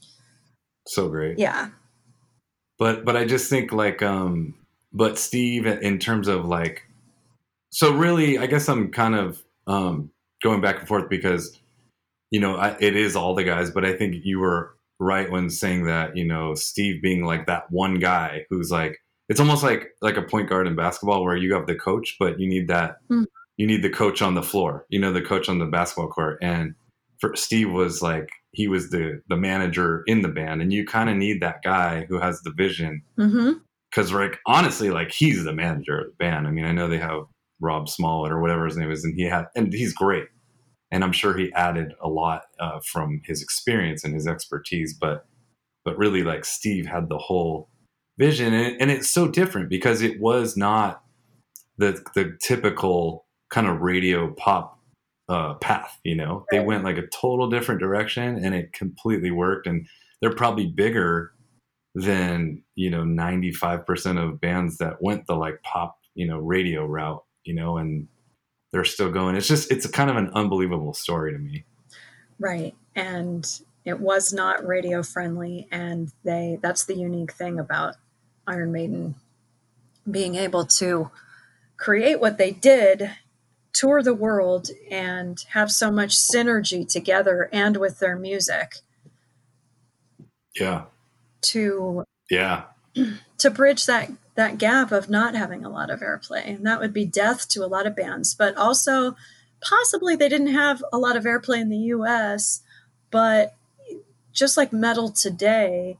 It so great. Yeah. But but I just think like um but Steve in terms of like so really I guess I'm kind of um going back and forth because you know I, it is all the guys but I think you were right when saying that you know Steve being like that one guy who's like it's almost like like a point guard in basketball where you have the coach but you need that mm. you need the coach on the floor you know the coach on the basketball court and for Steve was like he was the the manager in the band, and you kind of need that guy who has the vision. Because mm-hmm. like honestly, like he's the manager of the band. I mean, I know they have Rob Smollett or whatever his name is, and he had and he's great, and I'm sure he added a lot uh, from his experience and his expertise. But but really, like Steve had the whole vision, and, and it's so different because it was not the the typical kind of radio pop uh, path. You know, they went like a total different direction, and it completely worked. And they're probably bigger than you know ninety five percent of bands that went the like pop you know radio route you know and they're still going. It's just it's a kind of an unbelievable story to me. Right. And it was not radio friendly and they that's the unique thing about iron maiden being able to create what they did tour the world and have so much synergy together and with their music. Yeah. To yeah. to bridge that that gap of not having a lot of airplay and that would be death to a lot of bands but also possibly they didn't have a lot of airplay in the US but just like metal today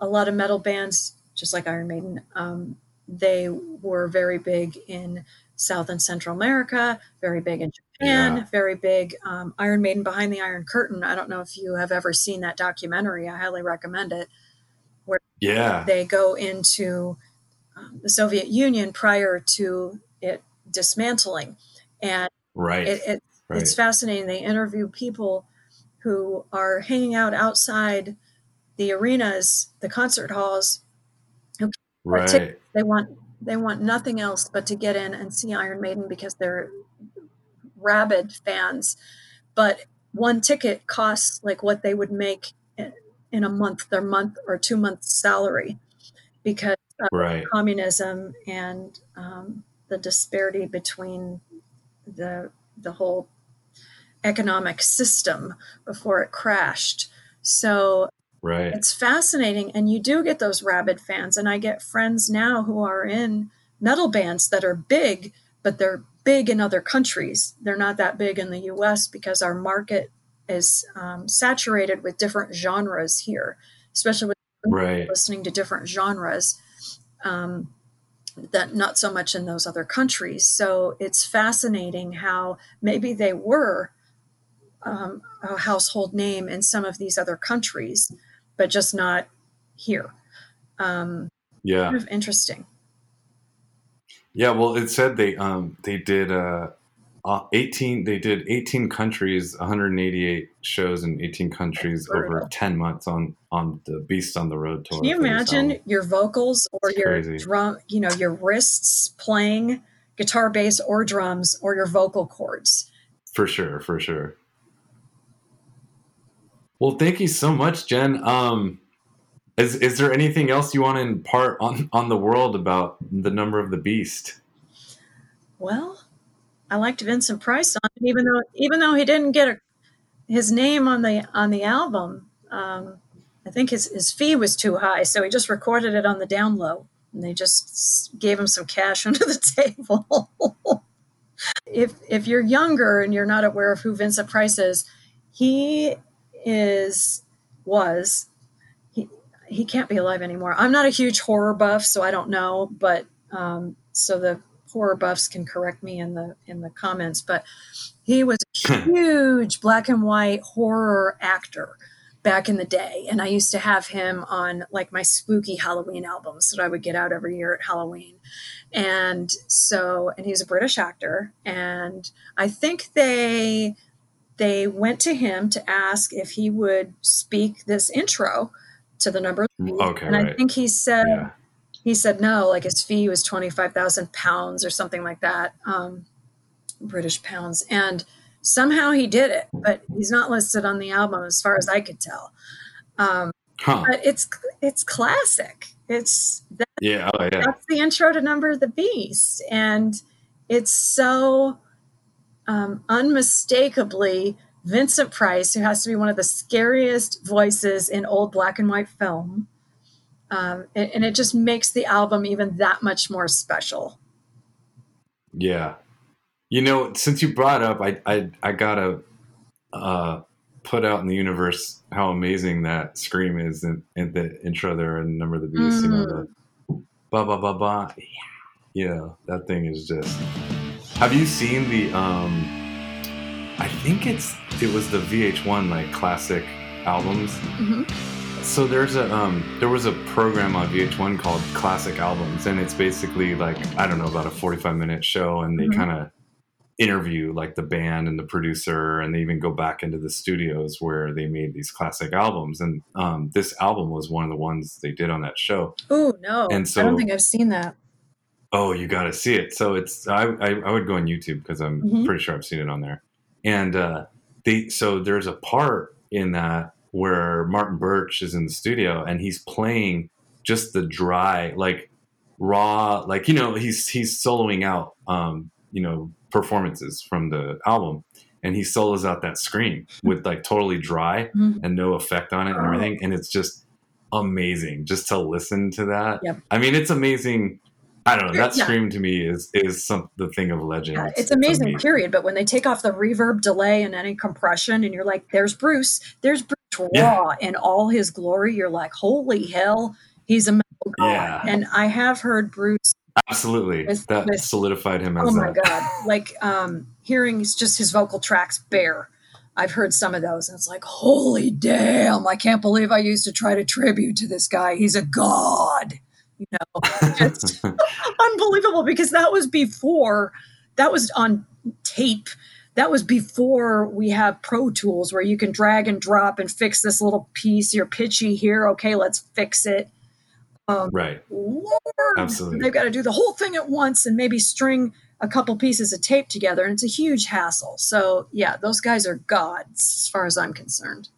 a lot of metal bands just like Iron Maiden um, they were very big in South and Central America, very big in Japan, yeah. very big. Um, Iron Maiden Behind the Iron Curtain. I don't know if you have ever seen that documentary. I highly recommend it. Where yeah. they go into um, the Soviet Union prior to it dismantling. And right. It, it, right. it's fascinating. They interview people who are hanging out outside the arenas, the concert halls. Right. They want they want nothing else but to get in and see Iron Maiden because they're rabid fans. But one ticket costs like what they would make in a month, their month or two months salary, because right. communism and um, the disparity between the the whole economic system before it crashed. So Right. It's fascinating. And you do get those rabid fans. And I get friends now who are in metal bands that are big, but they're big in other countries. They're not that big in the US because our market is um, saturated with different genres here, especially with right. listening to different genres. Um, that not so much in those other countries. So it's fascinating how maybe they were um, a household name in some of these other countries, but just not here. Um, yeah, kind of interesting. Yeah, well, it said they um they did uh, uh 18 they did 18 countries 188 shows in 18 countries over 10 months on on the beast on the road tour. Can you imagine your vocals or it's your crazy. drum you know your wrists playing guitar bass or drums or your vocal cords? For sure for sure. Well thank you so much jen. Um is is there anything else you want to impart on on the world about the number of the beast? Well, I liked Vincent Price on it, even though even though he didn't get a, his name on the on the album. Um, I think his his fee was too high, so he just recorded it on the down low, and they just gave him some cash under the table. if if you're younger and you're not aware of who Vincent Price is, he is was he he can't be alive anymore. I'm not a huge horror buff, so I don't know, but um, so the horror buffs can correct me in the in the comments. But he was a huge black and white horror actor back in the day, and I used to have him on like my spooky Halloween albums that I would get out every year at Halloween. And so, and he's a British actor, and I think they they went to him to ask if he would speak this intro to the number. Mm, okay, and right. I think he said Yeah. He said no, like his fee was twenty five thousand pounds or something like that, um, British pounds, and somehow he did it, but he's not listed on the album as far as I could tell. Um, Huh. but it's it's classic. It's that, Yeah. Oh, yeah. that's the intro to Number of the Beast, and it's so um, unmistakably Vincent Price, who has to be one of the scariest voices in old black and white film. Um, and, and it just makes the album even that much more special. Yeah. You know, since you brought up, I I I gotta uh, put out in the universe how amazing that scream is in, in the intro there and Number of the Beast. You know the ba ba ba ba. Yeah. You know that thing is just. Have you seen the? um I think it's it was the VH1 like classic albums. Mhm. So there's a um, there was a program on VH1 called Classic Albums, and it's basically like I don't know about a 45 minute show, and they Mhm. kind of interview like the band and the producer, and they even go back into the studios where they made these classic albums. And um, this album was one of the ones they did on that show. Oh no, And so I don't think I've seen that. Oh, you got to see it. So it's I, I, I would go on YouTube because I'm Mhm. pretty sure I've seen it on there. And uh, they so there's a part in that where Martin Birch is in the studio and he's playing just the dry like raw like you know he's he's soloing out um you know performances from the album and he solos out that scream with like totally dry Mhm. and no effect on it and everything and it's just amazing just to listen to that Yep. i mean it's amazing i don't know that Yeah. scream to me is is some the thing of legend Yeah, it's amazing, period. But when they take off the reverb, delay, and any compression, and you're like, "There's Bruce, there's Bruce Yeah. in all his glory," you're like, "Holy hell, he's a metal god!" Yeah. And I have heard Bruce. absolutely With- that with- solidified him as Oh my that god! Like um, hearing just his vocal tracks bare. I've heard some of those, and it's like, "Holy damn! I can't believe I used to try to tribute to this guy. He's a god." You know, just unbelievable because that was before that was on tape that was before we have pro tools where you can drag and drop and fix this little piece. You're pitchy here. Okay let's fix it. Um, right. Lord Absolutely. they've got to do the whole thing at once and maybe string a couple pieces of tape together and it's a huge hassle. So yeah those guys are gods as far as i'm concerned.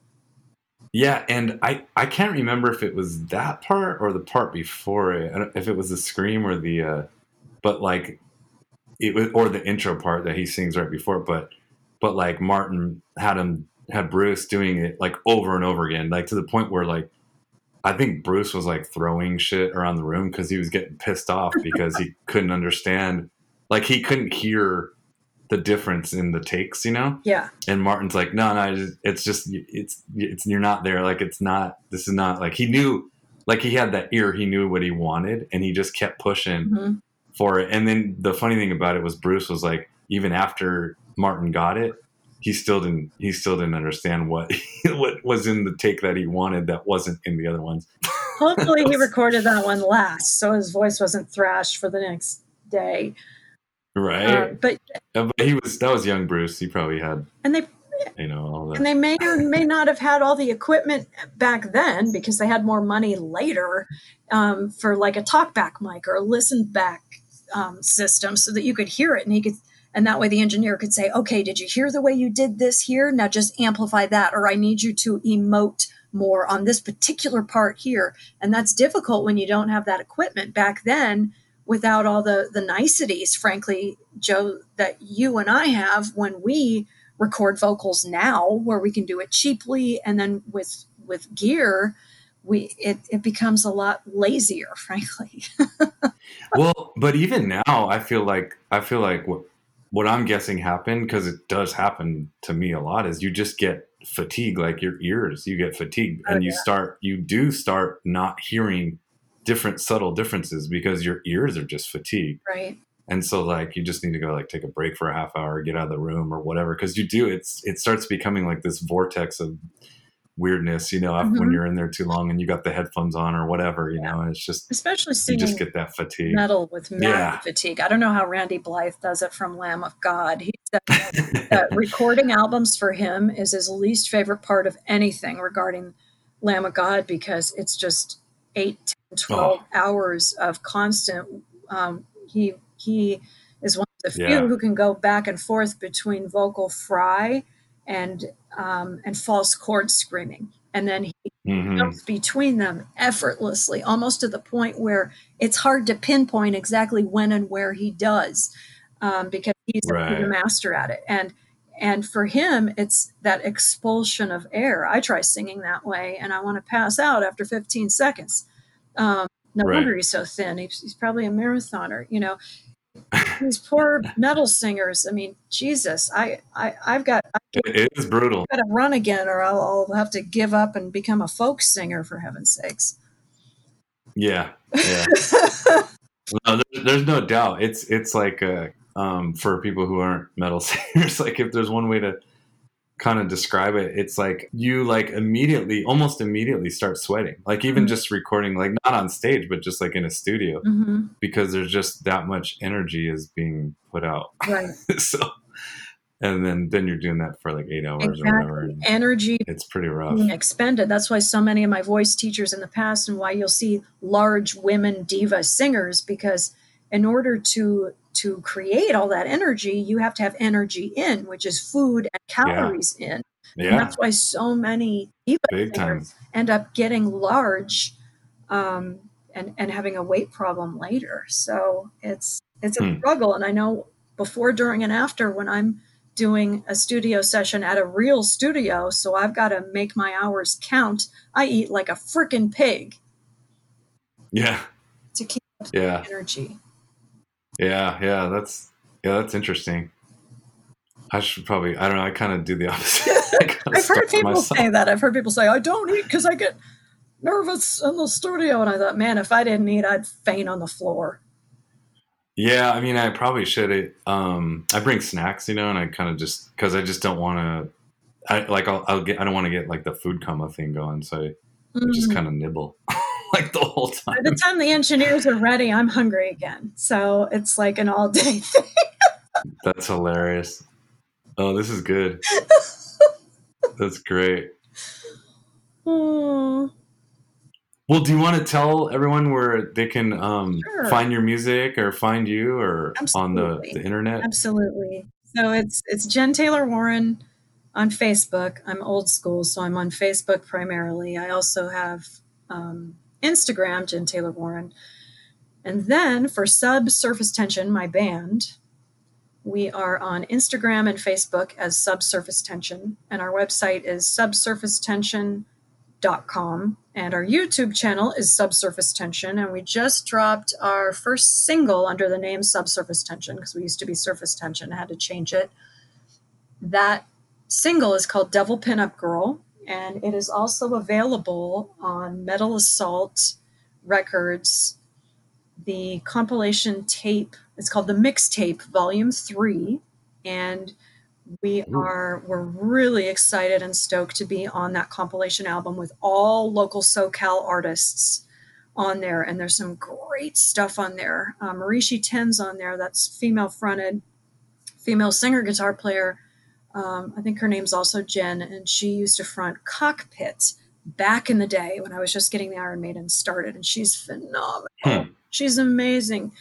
Yeah, and I I can't remember if it was that part or the part before it. If it was the scream or the, uh, but like it was or the intro part that he sings right before. But but like Martin had him had Bruce doing it like over and over again, like to the point where like I think Bruce was like throwing shit around the room because he was getting pissed off because he couldn't understand, like he couldn't hear the difference in the takes, you know yeah and Martin's like, no, no, it's- it's just, it's, it's, you're not there. Like, it's not, this is not like he knew, like he had that ear, he knew what he wanted, and he just kept pushing Mhm. For it. And then the funny thing about it was Bruce was like, even after Martin got it, he still didn't, he still didn't understand what, what was in the take that he wanted that wasn't in the other ones. hopefully he recorded that one last so his voice wasn't thrashed for the next day Right. Uh, but but he was, that was young Bruce. He probably had, and they you know, all that. and they may or may not have had all the equipment back then because they had more money later um, for like a talkback mic or a listen back um, system so that you could hear it and he could and that way the engineer could say okay did you hear the way you did this here? Now just amplify that or i need you to emote more on this particular part here. And that's difficult when you don't have that equipment back then without all the the niceties frankly joe that you and i have when we record vocals now where we can do it cheaply and then with with gear we it, it becomes a lot lazier frankly. Well, but even now, I feel like I feel like what what I'm guessing happened because it does happen to me a lot is you just get fatigue, like your ears, you get fatigued, Oh, and you start you do start not hearing different subtle differences because your ears are just fatigued, right. And so like you just need to go like take a break for a half hour, get out of the room or whatever because you do it's it starts becoming like this vortex of weirdness, you know, af- when you're in there too long and you got the headphones on or whatever, you know, and it's just especially you just get that fatigue. metal with mad Yeah. fatigue i don't know how randy blythe does it from lamb of god he said that recording albums for him is his least favorite part of anything regarding lamb of god because it's just 8 10 12 hours of constant um, he he is one of the few Yeah. who can go back and forth between vocal fry and um, and false chord screaming and then he Mhm. jumps between them effortlessly, almost to the point where it's hard to pinpoint exactly when and where he does, um, because he's, he's a master at it. And and for him, it's that expulsion of air. I try singing that way, and I want to pass out after 15 seconds. Um, no Right. wonder he's so thin. He's, he's probably a marathoner, you know. These poor metal singers. I mean, Jesus, I, I I've got It, it is brutal. got to run again, or I'll, I'll have to give up and become a folk singer for heaven's sakes. Yeah, yeah. no, there's, there's no doubt. It's it's like uh, um, for people who aren't metal singers, like if there's one way to kind of describe it, it's like you like immediately, almost immediately start sweating. Like even Mhm. just recording, like not on stage, but just like in a studio, hmm because there's just that much energy is being put out. Right. so, and then then you're doing that for like eight hours or whatever. Exactly. Energy It's pretty rough. expended. That's why so many of my voice teachers in the past, and why you'll see large women diva singers, because in order to to create all that energy, you have to have energy in, which is food and calories yeah. in. Yeah. And that's why so many Big time. end up getting large um, and, and having a weight problem later. So it's it's a hmm. struggle. And I know before, during, and after when I'm doing a studio session at a real studio, so I've got to make my hours count. I eat like a freaking pig. Yeah. To keep yeah. energy. Yeah, yeah, that's yeah, that's interesting. I should probably I don't know, I kind of do the opposite. I've heard people say that. I've heard people say I don't eat cuz I get nervous in the studio and I thought, man, if I didn't eat, I'd faint on the floor. Yeah, I mean, I probably should. Um, I bring snacks, you know, and I kind of just because I just don't want to. I like I'll, I'll, get. I don't want to get like the food coma thing going, so I mm. just kind of nibble like the whole time. By the time the engineers are ready, I'm hungry again. So it's like an all day thing. That's hilarious. Oh, this is good. That's great. Oh. Well, do you want to tell everyone where they can um, sure. find your music or find you or Absolutely. on the, the internet? Absolutely. So it's it's Jen Taylor Warren on Facebook. I'm old school, so I'm on Facebook primarily. I also have um, Instagram, Jen Taylor Warren. And then for Subsurface Tension, my band, we are on Instagram and Facebook as Subsurface Tension, and our website is subsurfacetension.com and our YouTube channel is Subsurface Tension. And we just dropped our first single under the name Subsurface Tension because we used to be Surface Tension, had to change it. That single is called Devil Pinup Girl. And it is also available on Metal Assault Records. The compilation tape it's called the Mixtape Volume 3. And we are we're really excited and stoked to be on that compilation album with all local SoCal artists on there, and there's some great stuff on there. Uh, Marishi Ten's on there. That's female fronted, female singer guitar player. Um, I think her name's also Jen, and she used to front Cockpit back in the day when I was just getting the Iron Maiden started, and she's phenomenal. Hmm. She's amazing.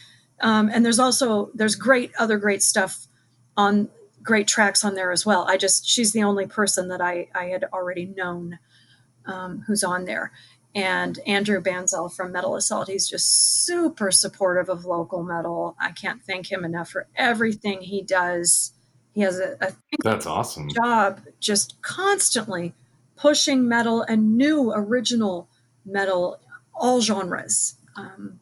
Um, and there's also there's great other great stuff on great tracks on there as well. I just she's the only person that I I had already known um, who's on there. And Andrew Bansal from Metal Assault, he's just super supportive of local metal. I can't thank him enough for everything he does. He has a, a that's awesome job, just constantly pushing metal and new original metal, all genres. Um,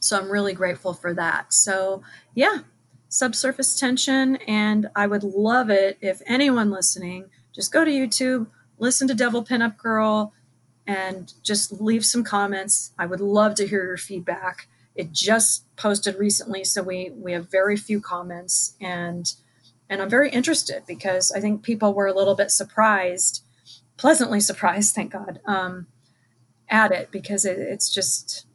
so I'm really grateful for that. So yeah, subsurface tension. And I would love it if anyone listening just go to YouTube, listen to Devil Pinup Girl, and just leave some comments. I would love to hear your feedback. It just posted recently, so we we have very few comments, and and I'm very interested because I think people were a little bit surprised, pleasantly surprised, thank God, um, at it because it, it's just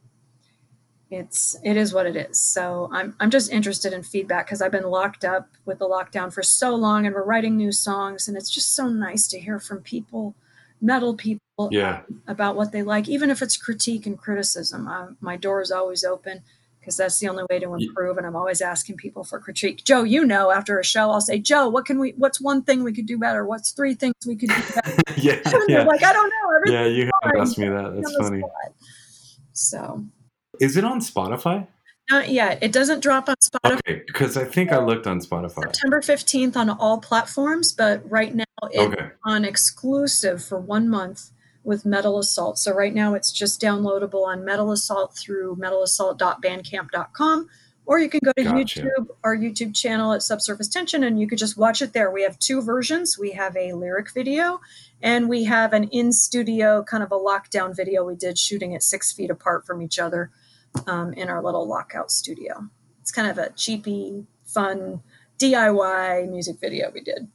it's it is what it is. So I'm I'm just interested in feedback because I've been locked up with the lockdown for so long, and we're writing new songs, and it's just so nice to hear from people, metal people, yeah. about what they like, even if it's critique and criticism. I, my door is always open because that's the only way to improve. And I'm always asking people for critique. Joe, you know, after a show, I'll say, Joe, what can we? What's one thing we could do better? What's three things we could do better? yeah, yeah. like I don't know. Yeah, you have asked me that. That's funny. So is it on Spotify? Not yet. It doesn't drop on Spotify. Okay, because I think I looked on Spotify. September 15th on all platforms, but right now it's okay. on exclusive for one month with Metal Assault. So right now it's just downloadable on Metal Assault through metalassault.bandcamp.com. Or you can go to gotcha. YouTube, our YouTube channel at Subsurface Tension, and you could just watch it there. We have two versions. We have a lyric video and we have an in studio kind of a lockdown video we did shooting at six feet apart from each other um, in our little lockout studio. It's kind of a cheapy, fun DIY music video we did.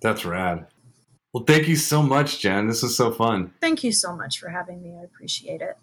That's rad. Well, thank you so much, Jen. This was so fun. Thank you so much for having me. I appreciate it.